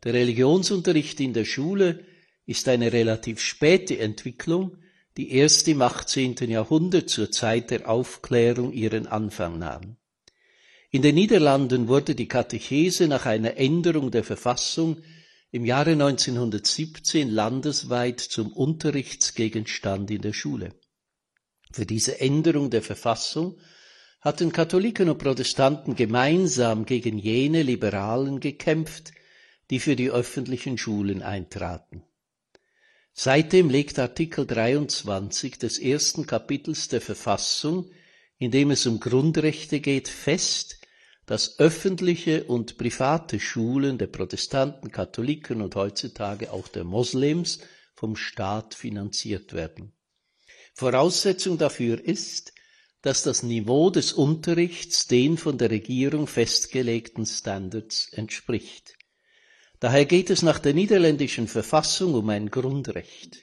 Der Religionsunterricht in der Schule ist eine relativ späte Entwicklung, die erst im 18. Jahrhundert zur Zeit der Aufklärung ihren Anfang nahm. In den Niederlanden wurde die Katechese nach einer Änderung der Verfassung im Jahre 1917 landesweit zum Unterrichtsgegenstand in der Schule. Für diese Änderung der Verfassung hatten Katholiken und Protestanten gemeinsam gegen jene Liberalen gekämpft, die für die öffentlichen Schulen eintraten. Seitdem legt Artikel 23 des ersten Kapitels der Verfassung, in dem es um Grundrechte geht, fest, dass öffentliche und private Schulen der Protestanten, Katholiken und heutzutage auch der Moslems vom Staat finanziert werden. Voraussetzung dafür ist, dass das Niveau des Unterrichts den von der Regierung festgelegten Standards entspricht. Daher geht es nach der niederländischen Verfassung um ein Grundrecht.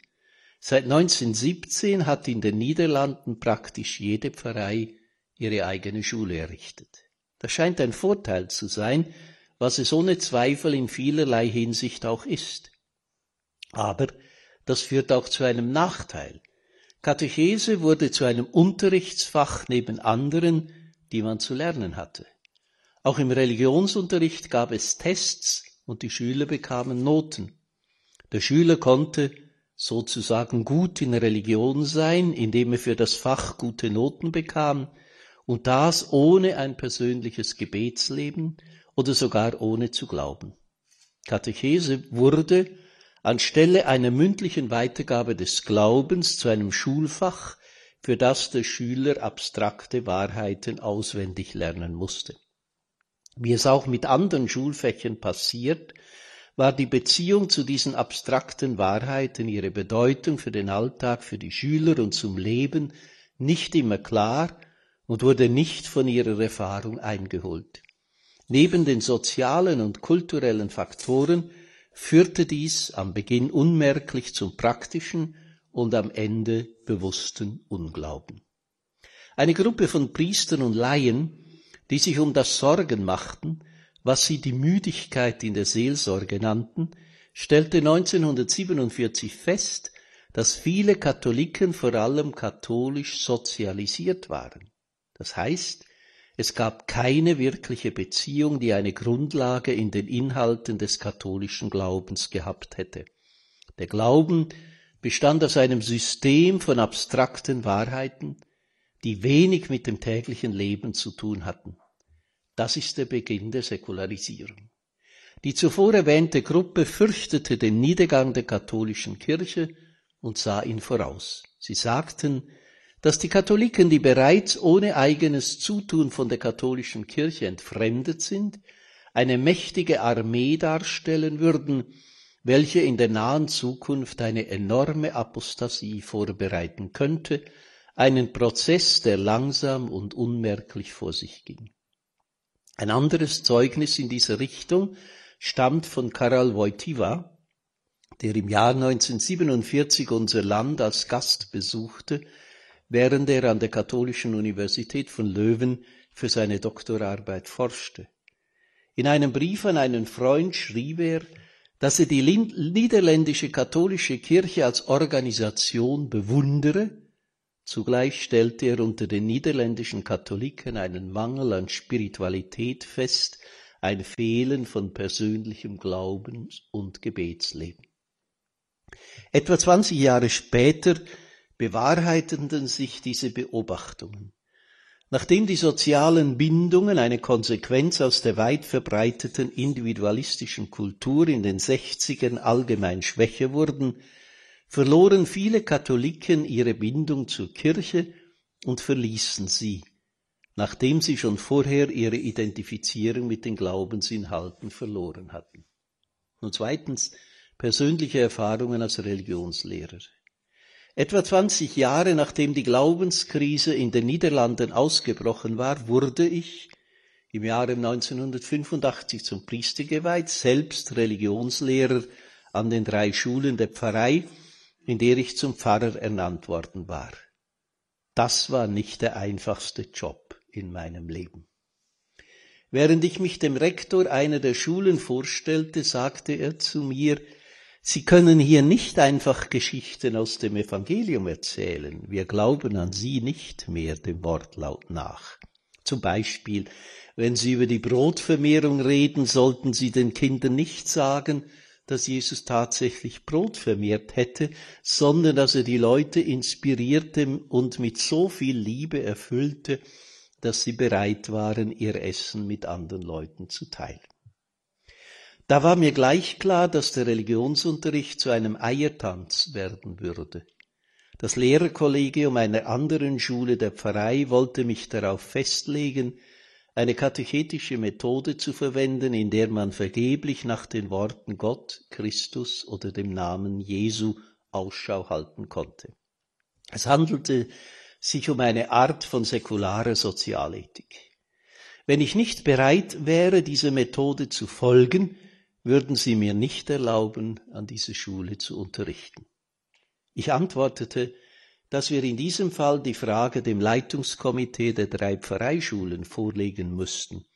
Seit 1917 hat in den Niederlanden praktisch jede Pfarrei ihre eigene Schule errichtet. Das scheint ein Vorteil zu sein, was es ohne Zweifel in vielerlei Hinsicht auch ist. Aber das führt auch zu einem Nachteil. Katechese wurde zu einem Unterrichtsfach neben anderen, die man zu lernen hatte. Auch im Religionsunterricht gab es Tests und die Schüler bekamen Noten. Der Schüler konnte sozusagen gut in Religion sein, indem er für das Fach gute Noten bekam, und das ohne ein persönliches Gebetsleben oder sogar ohne zu glauben. Katechese wurde anstelle einer mündlichen Weitergabe des Glaubens zu einem Schulfach, für das der Schüler abstrakte Wahrheiten auswendig lernen musste. Wie es auch mit anderen Schulfächern passiert, war die Beziehung zu diesen abstrakten Wahrheiten, ihre Bedeutung für den Alltag, für die Schüler und zum Leben nicht immer klar und wurde nicht von ihrer Erfahrung eingeholt. Neben den sozialen und kulturellen Faktoren führte dies am Beginn unmerklich zum praktischen und am Ende bewussten Unglauben. Eine Gruppe von Priestern und Laien, die sich um das Sorgen machten, was sie die Müdigkeit in der Seelsorge nannten, stellte 1947 fest, dass viele Katholiken vor allem katholisch sozialisiert waren. Das heißt, es gab keine wirkliche Beziehung, die eine Grundlage in den Inhalten des katholischen Glaubens gehabt hätte. Der Glauben bestand aus einem System von abstrakten Wahrheiten, die wenig mit dem täglichen Leben zu tun hatten. Das ist der Beginn der Säkularisierung. Die zuvor erwähnte Gruppe fürchtete den Niedergang der katholischen Kirche und sah ihn voraus. Sie sagten, dass die Katholiken, die bereits ohne eigenes Zutun von der katholischen Kirche entfremdet sind, eine mächtige Armee darstellen würden, welche in der nahen Zukunft eine enorme Apostasie vorbereiten könnte, einen Prozess, der langsam und unmerklich vor sich ging. Ein anderes Zeugnis in dieser Richtung stammt von Karol Wojtyła, der im Jahr 1947 unser Land als Gast besuchte während er an der Katholischen Universität von Löwen für seine Doktorarbeit forschte. In einem Brief an einen Freund schrieb er, dass er die niederländische katholische Kirche als Organisation bewundere, zugleich stellte er unter den niederländischen Katholiken einen Mangel an Spiritualität fest, ein Fehlen von persönlichem Glauben und Gebetsleben. Etwa 20 Jahre später bewahrheiteten sich diese Beobachtungen. Nachdem die sozialen Bindungen eine Konsequenz aus der weit verbreiteten individualistischen Kultur in den 60ern allgemein schwächer wurden, verloren viele Katholiken ihre Bindung zur Kirche und verließen sie, nachdem sie schon vorher ihre Identifizierung mit den Glaubensinhalten verloren hatten. Und zweitens persönliche Erfahrungen als Religionslehrer. Etwa 20 Jahre nachdem die Glaubenskrise in den Niederlanden ausgebrochen war, wurde ich im Jahre 1985 zum Priester geweiht, selbst Religionslehrer an den drei Schulen der Pfarrei, in der ich zum Pfarrer ernannt worden war. Das war nicht der einfachste Job in meinem Leben. Während ich mich dem Rektor einer der Schulen vorstellte, sagte er zu mir, Sie können hier nicht einfach Geschichten aus dem Evangelium erzählen. Wir glauben an sie nicht mehr dem Wortlaut nach. Zum Beispiel, wenn Sie über die Brotvermehrung reden, sollten Sie den Kindern nicht sagen, dass Jesus tatsächlich Brot vermehrt hätte, sondern dass er die Leute inspirierte und mit so viel Liebe erfüllte, dass sie bereit waren, ihr Essen mit anderen Leuten zu teilen. Da war mir gleich klar, dass der Religionsunterricht zu einem Eiertanz werden würde. Das Lehrerkollegium einer anderen Schule der Pfarrei wollte mich darauf festlegen, eine katechetische Methode zu verwenden, in der man vergeblich nach den Worten Gott, Christus oder dem Namen Jesu Ausschau halten konnte. Es handelte sich um eine Art von säkularer Sozialethik. Wenn ich nicht bereit wäre, diese Methode zu folgen, würden Sie mir nicht erlauben, an diese Schule zu unterrichten. Ich antwortete, dass wir in diesem Fall die Frage dem Leitungskomitee der drei Pfarreischulen vorlegen müssten.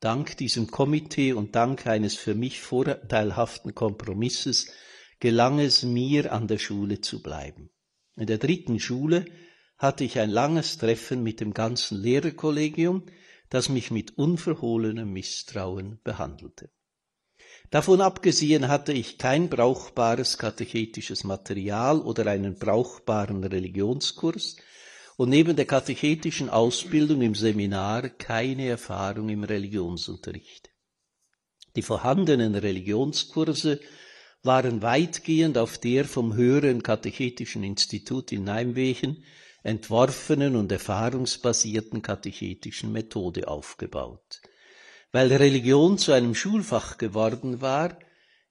Dank diesem Komitee und dank eines für mich vorteilhaften Kompromisses gelang es mir, an der Schule zu bleiben. In der dritten Schule hatte ich ein langes Treffen mit dem ganzen Lehrerkollegium, das mich mit unverhohlenem Misstrauen behandelte. Davon abgesehen hatte ich kein brauchbares katechetisches Material oder einen brauchbaren Religionskurs und neben der katechetischen Ausbildung im Seminar keine Erfahrung im Religionsunterricht. Die vorhandenen Religionskurse waren weitgehend auf der vom höheren katechetischen Institut in Nijmegen entworfenen und erfahrungsbasierten katechetischen Methode aufgebaut weil Religion zu einem Schulfach geworden war,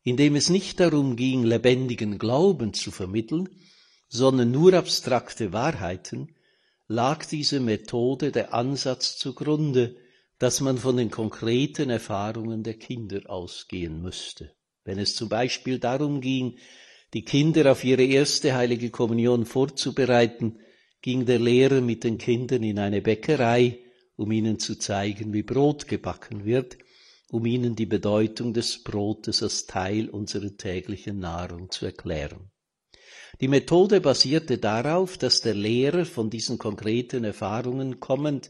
in dem es nicht darum ging, lebendigen Glauben zu vermitteln, sondern nur abstrakte Wahrheiten, lag diese Methode der Ansatz zugrunde, dass man von den konkreten Erfahrungen der Kinder ausgehen müsste. Wenn es zum Beispiel darum ging, die Kinder auf ihre erste heilige Kommunion vorzubereiten, ging der Lehrer mit den Kindern in eine Bäckerei, um ihnen zu zeigen, wie Brot gebacken wird, um ihnen die Bedeutung des Brotes als Teil unserer täglichen Nahrung zu erklären. Die Methode basierte darauf, dass der Lehrer von diesen konkreten Erfahrungen kommend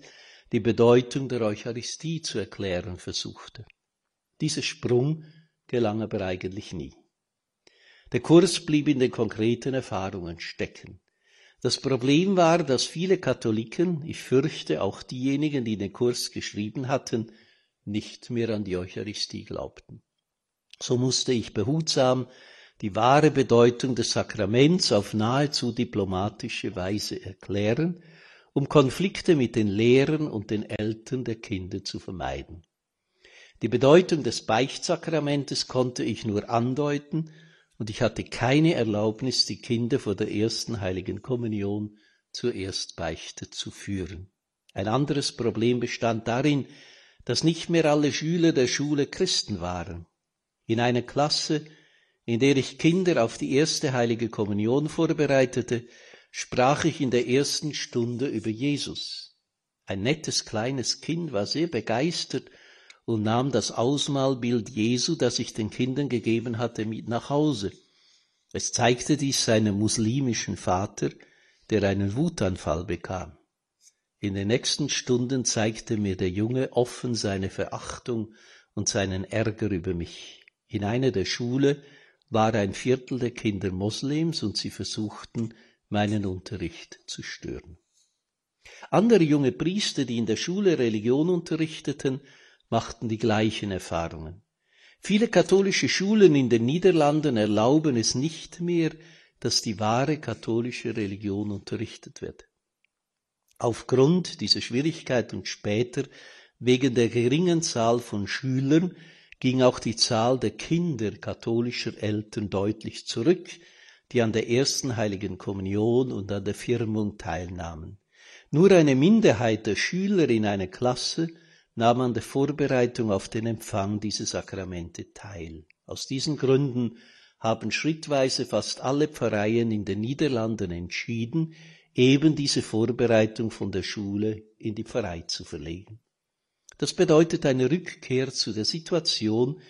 die Bedeutung der Eucharistie zu erklären versuchte. Dieser Sprung gelang aber eigentlich nie. Der Kurs blieb in den konkreten Erfahrungen stecken. Das Problem war, dass viele Katholiken, ich fürchte auch diejenigen, die den Kurs geschrieben hatten, nicht mehr an die Eucharistie glaubten. So musste ich behutsam die wahre Bedeutung des Sakraments auf nahezu diplomatische Weise erklären, um Konflikte mit den Lehrern und den Eltern der Kinder zu vermeiden. Die Bedeutung des Beichtsakramentes konnte ich nur andeuten und ich hatte keine Erlaubnis, die Kinder vor der ersten heiligen Kommunion zur Erstbeichte zu führen. Ein anderes Problem bestand darin, dass nicht mehr alle Schüler der Schule Christen waren. In einer Klasse, in der ich Kinder auf die erste heilige Kommunion vorbereitete, sprach ich in der ersten Stunde über Jesus. Ein nettes kleines Kind war sehr begeistert und nahm das Ausmalbild Jesu, das ich den Kindern gegeben hatte, mit nach Hause. Es zeigte dies seinem muslimischen Vater, der einen Wutanfall bekam. In den nächsten Stunden zeigte mir der Junge offen seine Verachtung und seinen Ärger über mich. In einer der Schule war ein Viertel der Kinder Moslems und sie versuchten, meinen Unterricht zu stören. Andere junge Priester, die in der Schule Religion unterrichteten, machten die gleichen Erfahrungen. Viele katholische Schulen in den Niederlanden erlauben es nicht mehr, dass die wahre katholische Religion unterrichtet wird. Aufgrund dieser Schwierigkeit und später wegen der geringen Zahl von Schülern ging auch die Zahl der Kinder katholischer Eltern deutlich zurück, die an der ersten heiligen Kommunion und an der Firmung teilnahmen. Nur eine Minderheit der Schüler in einer Klasse nahm an der Vorbereitung auf den Empfang dieser Sakramente teil. Aus diesen Gründen haben schrittweise fast alle Pfarreien in den Niederlanden entschieden, eben diese Vorbereitung von der Schule in die Pfarrei zu verlegen. Das bedeutet eine Rückkehr zu der Situation,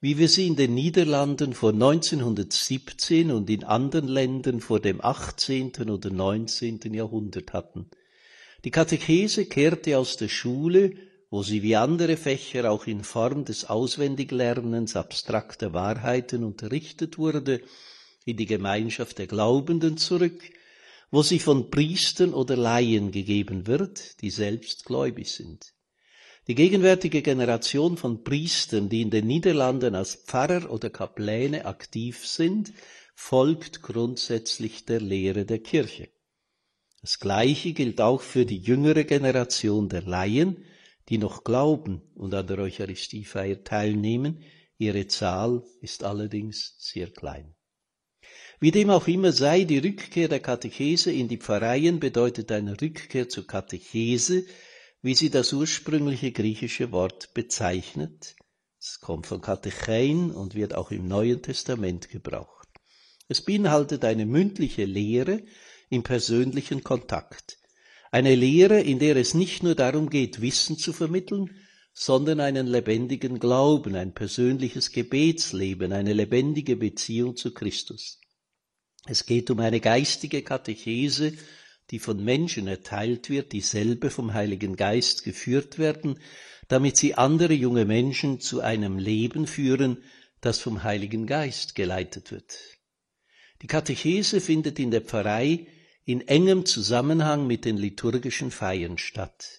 wie wir sie in den Niederlanden vor 1917 und in anderen Ländern vor dem 18. oder 19. Jahrhundert hatten. Die Katechese kehrte aus der Schule wo sie wie andere Fächer auch in Form des Auswendiglernens abstrakter Wahrheiten unterrichtet wurde, in die Gemeinschaft der Glaubenden zurück, wo sie von Priestern oder Laien gegeben wird, die selbst gläubig sind. Die gegenwärtige Generation von Priestern, die in den Niederlanden als Pfarrer oder Kapläne aktiv sind, folgt grundsätzlich der Lehre der Kirche. Das Gleiche gilt auch für die jüngere Generation der Laien, die noch glauben und an der Eucharistiefeier teilnehmen, ihre Zahl ist allerdings sehr klein. Wie dem auch immer sei, die Rückkehr der Katechese in die Pfarreien bedeutet eine Rückkehr zur Katechese, wie sie das ursprüngliche griechische Wort bezeichnet. Es kommt von Katechein und wird auch im Neuen Testament gebraucht. Es beinhaltet eine mündliche Lehre im persönlichen Kontakt. Eine Lehre, in der es nicht nur darum geht, Wissen zu vermitteln, sondern einen lebendigen Glauben, ein persönliches Gebetsleben, eine lebendige Beziehung zu Christus. Es geht um eine geistige Katechese, die von Menschen erteilt wird, die selber vom Heiligen Geist geführt werden, damit sie andere junge Menschen zu einem Leben führen, das vom Heiligen Geist geleitet wird. Die Katechese findet in der Pfarrei in engem Zusammenhang mit den liturgischen Feiern statt.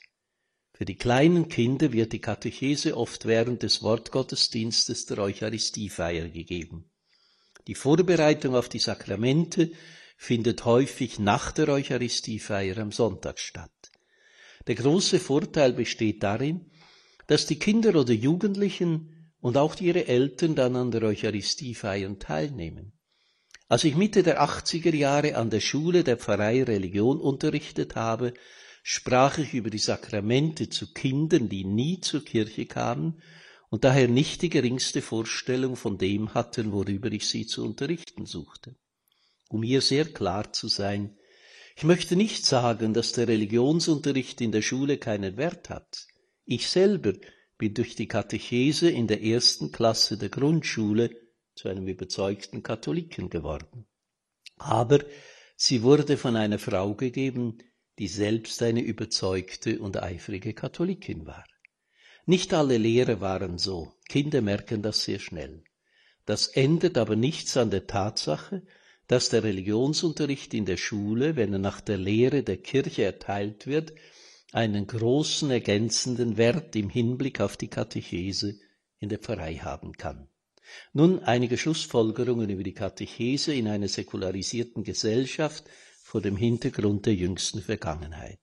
Für die kleinen Kinder wird die Katechese oft während des Wortgottesdienstes der Eucharistiefeier gegeben. Die Vorbereitung auf die Sakramente findet häufig nach der Eucharistiefeier am Sonntag statt. Der große Vorteil besteht darin, dass die Kinder oder Jugendlichen und auch ihre Eltern dann an der Eucharistiefeier teilnehmen. Als ich Mitte der 80er Jahre an der Schule der Pfarrei Religion unterrichtet habe, sprach ich über die Sakramente zu Kindern, die nie zur Kirche kamen und daher nicht die geringste Vorstellung von dem hatten, worüber ich sie zu unterrichten suchte. Um hier sehr klar zu sein, ich möchte nicht sagen, dass der Religionsunterricht in der Schule keinen Wert hat. Ich selber bin durch die Katechese in der ersten Klasse der Grundschule zu einem überzeugten Katholiken geworden. Aber sie wurde von einer Frau gegeben, die selbst eine überzeugte und eifrige Katholikin war. Nicht alle Lehrer waren so, Kinder merken das sehr schnell. Das ändert aber nichts an der Tatsache, dass der Religionsunterricht in der Schule, wenn er nach der Lehre der Kirche erteilt wird, einen großen ergänzenden Wert im Hinblick auf die Katechese in der Pfarrei haben kann. Nun einige Schlussfolgerungen über die Katechese in einer säkularisierten Gesellschaft vor dem Hintergrund der jüngsten Vergangenheit.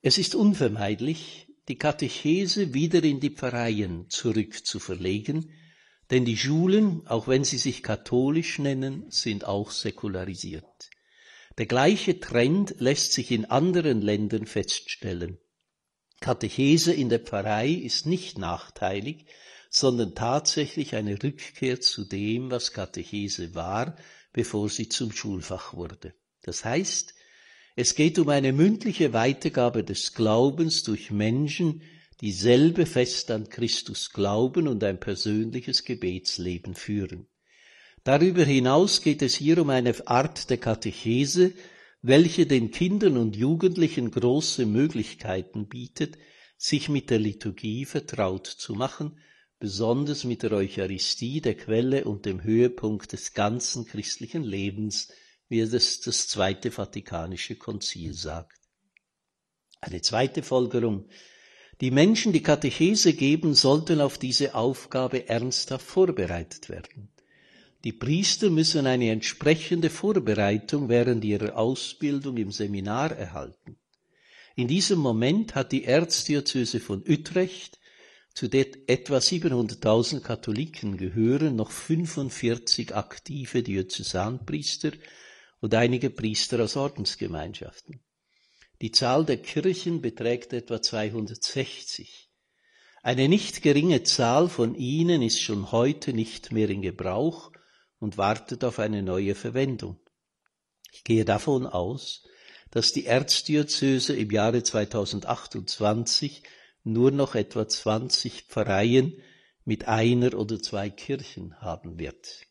Es ist unvermeidlich, die Katechese wieder in die Pfarreien zurückzuverlegen, denn die Schulen, auch wenn sie sich katholisch nennen, sind auch säkularisiert. Der gleiche Trend lässt sich in anderen Ländern feststellen. Katechese in der Pfarrei ist nicht nachteilig, sondern tatsächlich eine Rückkehr zu dem, was Katechese war, bevor sie zum Schulfach wurde. Das heißt, es geht um eine mündliche Weitergabe des Glaubens durch Menschen, die selber fest an Christus glauben und ein persönliches Gebetsleben führen. Darüber hinaus geht es hier um eine Art der Katechese, welche den Kindern und Jugendlichen große Möglichkeiten bietet, sich mit der Liturgie vertraut zu machen besonders mit der Eucharistie, der Quelle und dem Höhepunkt des ganzen christlichen Lebens, wie es das Zweite Vatikanische Konzil sagt. Eine zweite Folgerung. Die Menschen, die Katechese geben, sollten auf diese Aufgabe ernsthaft vorbereitet werden. Die Priester müssen eine entsprechende Vorbereitung während ihrer Ausbildung im Seminar erhalten. In diesem Moment hat die Erzdiözese von Utrecht, zu der etwa 700.000 Katholiken gehören, noch 45 aktive Diözesanpriester und einige Priester aus Ordensgemeinschaften. Die Zahl der Kirchen beträgt etwa 260. Eine nicht geringe Zahl von ihnen ist schon heute nicht mehr in Gebrauch und wartet auf eine neue Verwendung. Ich gehe davon aus, dass die Erzdiözese im Jahre 2028 nur noch etwa 20 Pfarreien mit einer oder zwei Kirchen haben wird.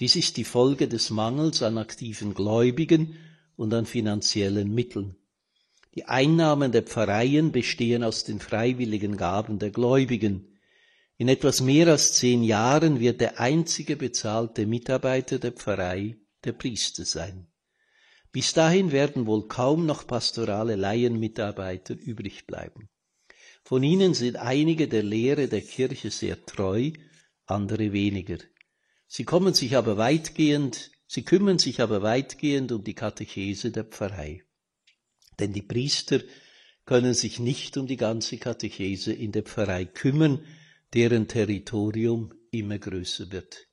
Dies ist die Folge des Mangels an aktiven Gläubigen und an finanziellen Mitteln. Die Einnahmen der Pfarreien bestehen aus den freiwilligen Gaben der Gläubigen. In etwas mehr als zehn Jahren wird der einzige bezahlte Mitarbeiter der Pfarrei der Priester sein. Bis dahin werden wohl kaum noch pastorale Laienmitarbeiter übrig bleiben. Von ihnen sind einige der Lehre der Kirche sehr treu, andere weniger. Sie kommen sich aber weitgehend, sie kümmern sich aber weitgehend um die Katechese der Pfarrei. Denn die Priester können sich nicht um die ganze Katechese in der Pfarrei kümmern, deren Territorium immer größer wird.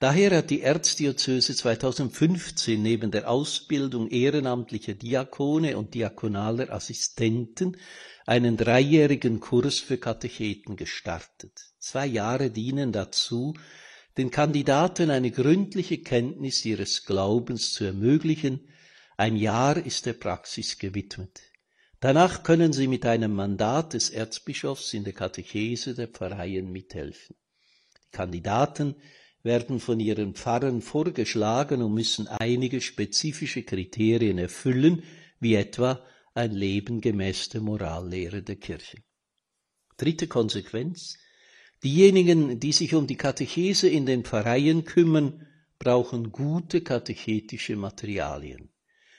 Daher hat die Erzdiözese 2015 neben der Ausbildung ehrenamtlicher Diakone und diakonaler Assistenten einen dreijährigen Kurs für Katecheten gestartet. Zwei Jahre dienen dazu, den Kandidaten eine gründliche Kenntnis ihres Glaubens zu ermöglichen, ein Jahr ist der Praxis gewidmet. Danach können Sie mit einem Mandat des Erzbischofs in der Katechese der Pfarreien mithelfen. Die Kandidaten werden von ihren Pfarrern vorgeschlagen und müssen einige spezifische Kriterien erfüllen, wie etwa ein Leben gemäß der Morallehre der Kirche. Dritte Konsequenz. Diejenigen, die sich um die Katechese in den Pfarreien kümmern, brauchen gute katechetische Materialien.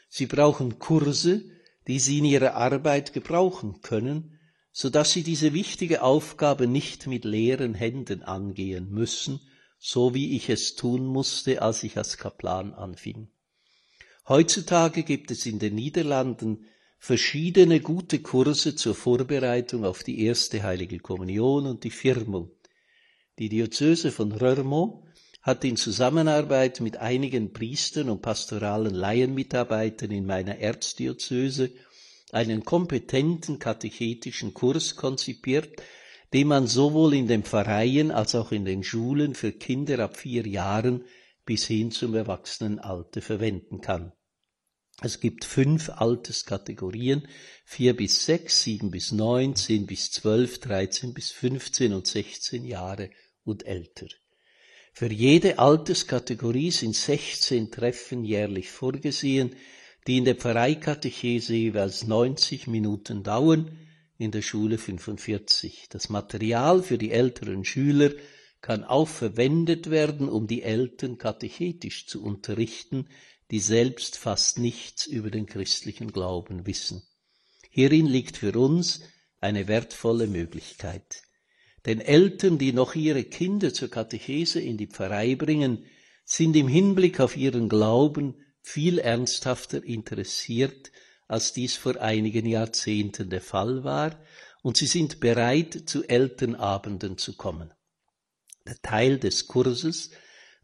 Sie brauchen Kurse, die sie in ihrer Arbeit gebrauchen können, so dass sie diese wichtige Aufgabe nicht mit leeren Händen angehen müssen, so wie ich es tun musste, als ich als Kaplan anfing. Heutzutage gibt es in den Niederlanden verschiedene gute Kurse zur Vorbereitung auf die erste heilige Kommunion und die Firmung. Die Diözese von Rörmont hat in Zusammenarbeit mit einigen Priestern und pastoralen Laienmitarbeitern in meiner Erzdiözese einen kompetenten katechetischen Kurs konzipiert, den man sowohl in den Pfarreien als auch in den Schulen für Kinder ab vier Jahren bis hin zum Erwachsenenalter verwenden kann. Es gibt fünf Alterskategorien, vier bis sechs, sieben bis neun, zehn bis zwölf, dreizehn bis fünfzehn und sechzehn Jahre und älter. Für jede Alterskategorie sind 16 Treffen jährlich vorgesehen, die in der Pfarreikatechese jeweils 90 Minuten dauern, in der Schule 45. Das Material für die älteren Schüler kann auch verwendet werden, um die Eltern katechetisch zu unterrichten, die selbst fast nichts über den christlichen Glauben wissen. Hierin liegt für uns eine wertvolle Möglichkeit. Denn Eltern, die noch ihre Kinder zur Katechese in die Pfarrei bringen, sind im Hinblick auf ihren Glauben viel ernsthafter interessiert, als dies vor einigen Jahrzehnten der Fall war, und sie sind bereit, zu Elternabenden zu kommen. Der Teil des Kurses,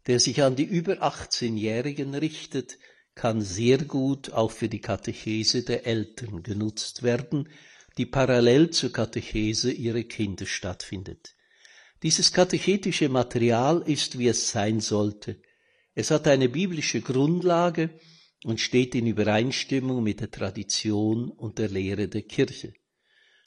der sich an die über 18-Jährigen richtet, kann sehr gut auch für die Katechese der Eltern genutzt werden, die parallel zur Katechese ihrer Kinder stattfindet. Dieses katechetische Material ist, wie es sein sollte. Es hat eine biblische Grundlage und steht in Übereinstimmung mit der Tradition und der Lehre der Kirche.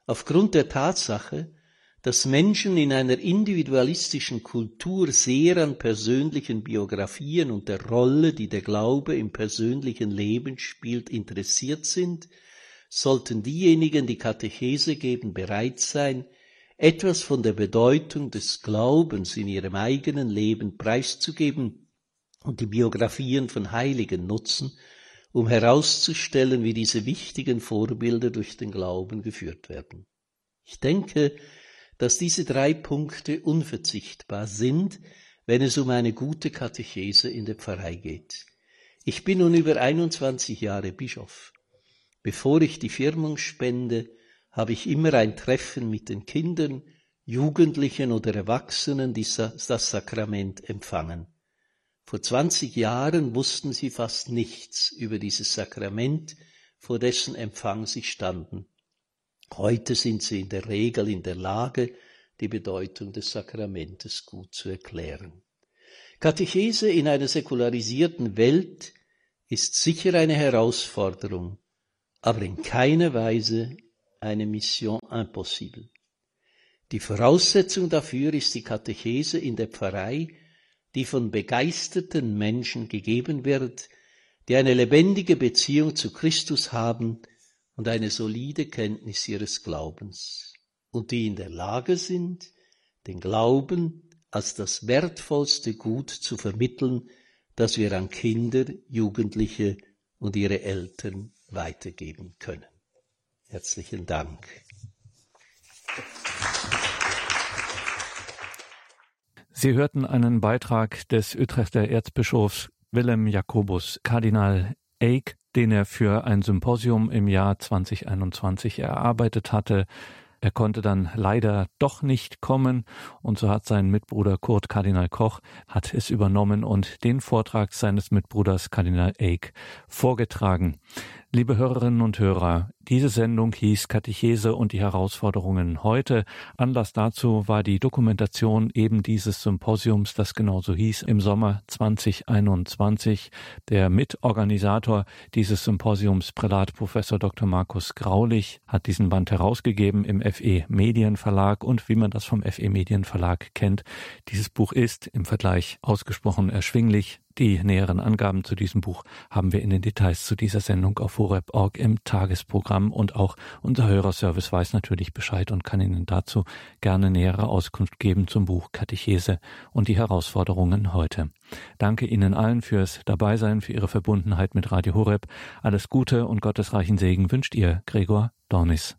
Aufgrund der Tatsache, dass Menschen in einer individualistischen Kultur sehr an persönlichen Biografien und der Rolle, die der Glaube im persönlichen Leben spielt, interessiert sind, sollten diejenigen, die Katechese geben, bereit sein, etwas von der Bedeutung des Glaubens in ihrem eigenen Leben preiszugeben und die Biografien von Heiligen nutzen, um herauszustellen, wie diese wichtigen Vorbilder durch den Glauben geführt werden. Ich denke, dass diese drei Punkte unverzichtbar sind, wenn es um eine gute Katechese in der Pfarrei geht. Ich bin nun über 21 Jahre Bischof. Bevor ich die Firmung spende, habe ich immer ein Treffen mit den Kindern, Jugendlichen oder Erwachsenen, die das Sakrament empfangen. Vor 20 Jahren wussten sie fast nichts über dieses Sakrament, vor dessen Empfang sie standen. Heute sind sie in der Regel in der Lage, die Bedeutung des Sakramentes gut zu erklären. Katechese in einer säkularisierten Welt ist sicher eine Herausforderung, aber in keiner Weise eine Mission impossible. Die Voraussetzung dafür ist die Katechese in der Pfarrei, die von begeisterten Menschen gegeben wird, die eine lebendige Beziehung zu Christus haben und eine solide Kenntnis ihres Glaubens und die in der Lage sind, den Glauben als das wertvollste Gut zu vermitteln, das wir an Kinder, Jugendliche und ihre Eltern weitergeben können. Herzlichen Dank. Sie hörten einen Beitrag des Utrechter Erzbischofs Willem Jakobus, Kardinal Eick, den er für ein Symposium im Jahr 2021 erarbeitet hatte. Er konnte dann leider doch nicht kommen und so hat sein Mitbruder Kurt Kardinal Koch hat es übernommen und den Vortrag seines Mitbruders Kardinal Eick vorgetragen. Liebe Hörerinnen und Hörer, diese Sendung hieß Katechese und die Herausforderungen heute. Anlass dazu war die Dokumentation eben dieses Symposiums, das genauso hieß, im Sommer 2021. Der Mitorganisator dieses Symposiums, Prälat Professor Dr. Markus Graulich, hat diesen Band herausgegeben im FE Medienverlag und wie man das vom FE Medienverlag kennt, dieses Buch ist im Vergleich ausgesprochen erschwinglich. Die näheren Angaben zu diesem Buch haben wir in den Details zu dieser Sendung auf horeb.org im Tagesprogramm und auch unser Hörerservice weiß natürlich Bescheid und kann Ihnen dazu gerne nähere Auskunft geben zum Buch Katechese und die Herausforderungen heute. Danke Ihnen allen fürs Dabeisein, für Ihre Verbundenheit mit Radio Horeb. Alles Gute und gottesreichen Segen wünscht Ihr Gregor Dornis.